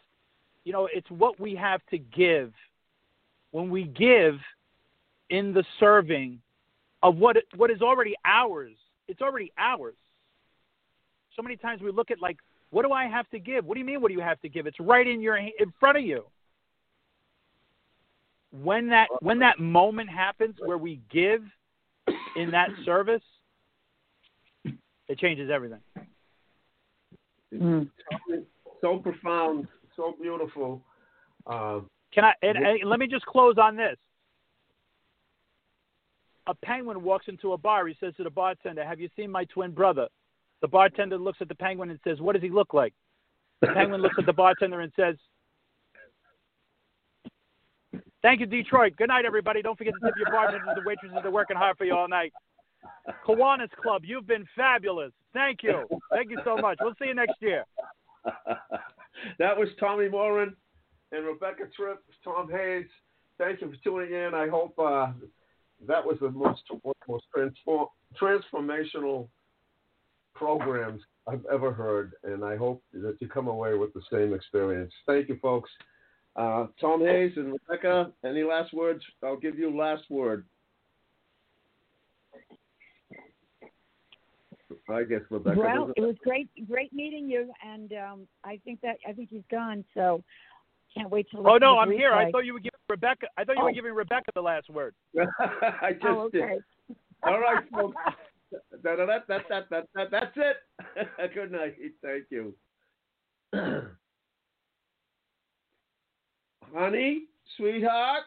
you know, it's what we have to give. When we give in the serving of what what is already ours, it's already ours. So many times we look at like, what do I have to give? What do you mean? What do you have to give? It's right in your in front of you. When that when that moment happens where we give in that service, it changes everything. Mm. so profound, so beautiful. Uh, Can I? And, and let me just close on this. A penguin walks into a bar. He says to the bartender, "Have you seen my twin brother?" The bartender looks at the penguin and says, "What does he look like?" The penguin looks at the bartender and says, "Thank you, Detroit. Good night, everybody. Don't forget to tip your bartenders and the waitresses that are working hard for you all night." Kiwanis Club, you've been fabulous. Thank you. Thank you so much. We'll see you next year. that was Tommy Morin and Rebecca Tripp, Tom Hayes. Thank you for tuning in. I hope uh, that was the most most transform, transformational programs I've ever heard, and I hope that you come away with the same experience. Thank you, folks. Uh, Tom Hayes and Rebecca, any last words? I'll give you last word. I guess Rebecca. Well, it was great, great meeting you, and um, I think that I think he's gone. So can't wait to. Oh no, to I'm the here. I thought you were giving Rebecca. I thought you were Oh. giving Rebecca the last word. I just Oh, did. All right, folks. Da, da, da, da, da, da, da, that's it. Good night. Thank you. Honey, sweetheart.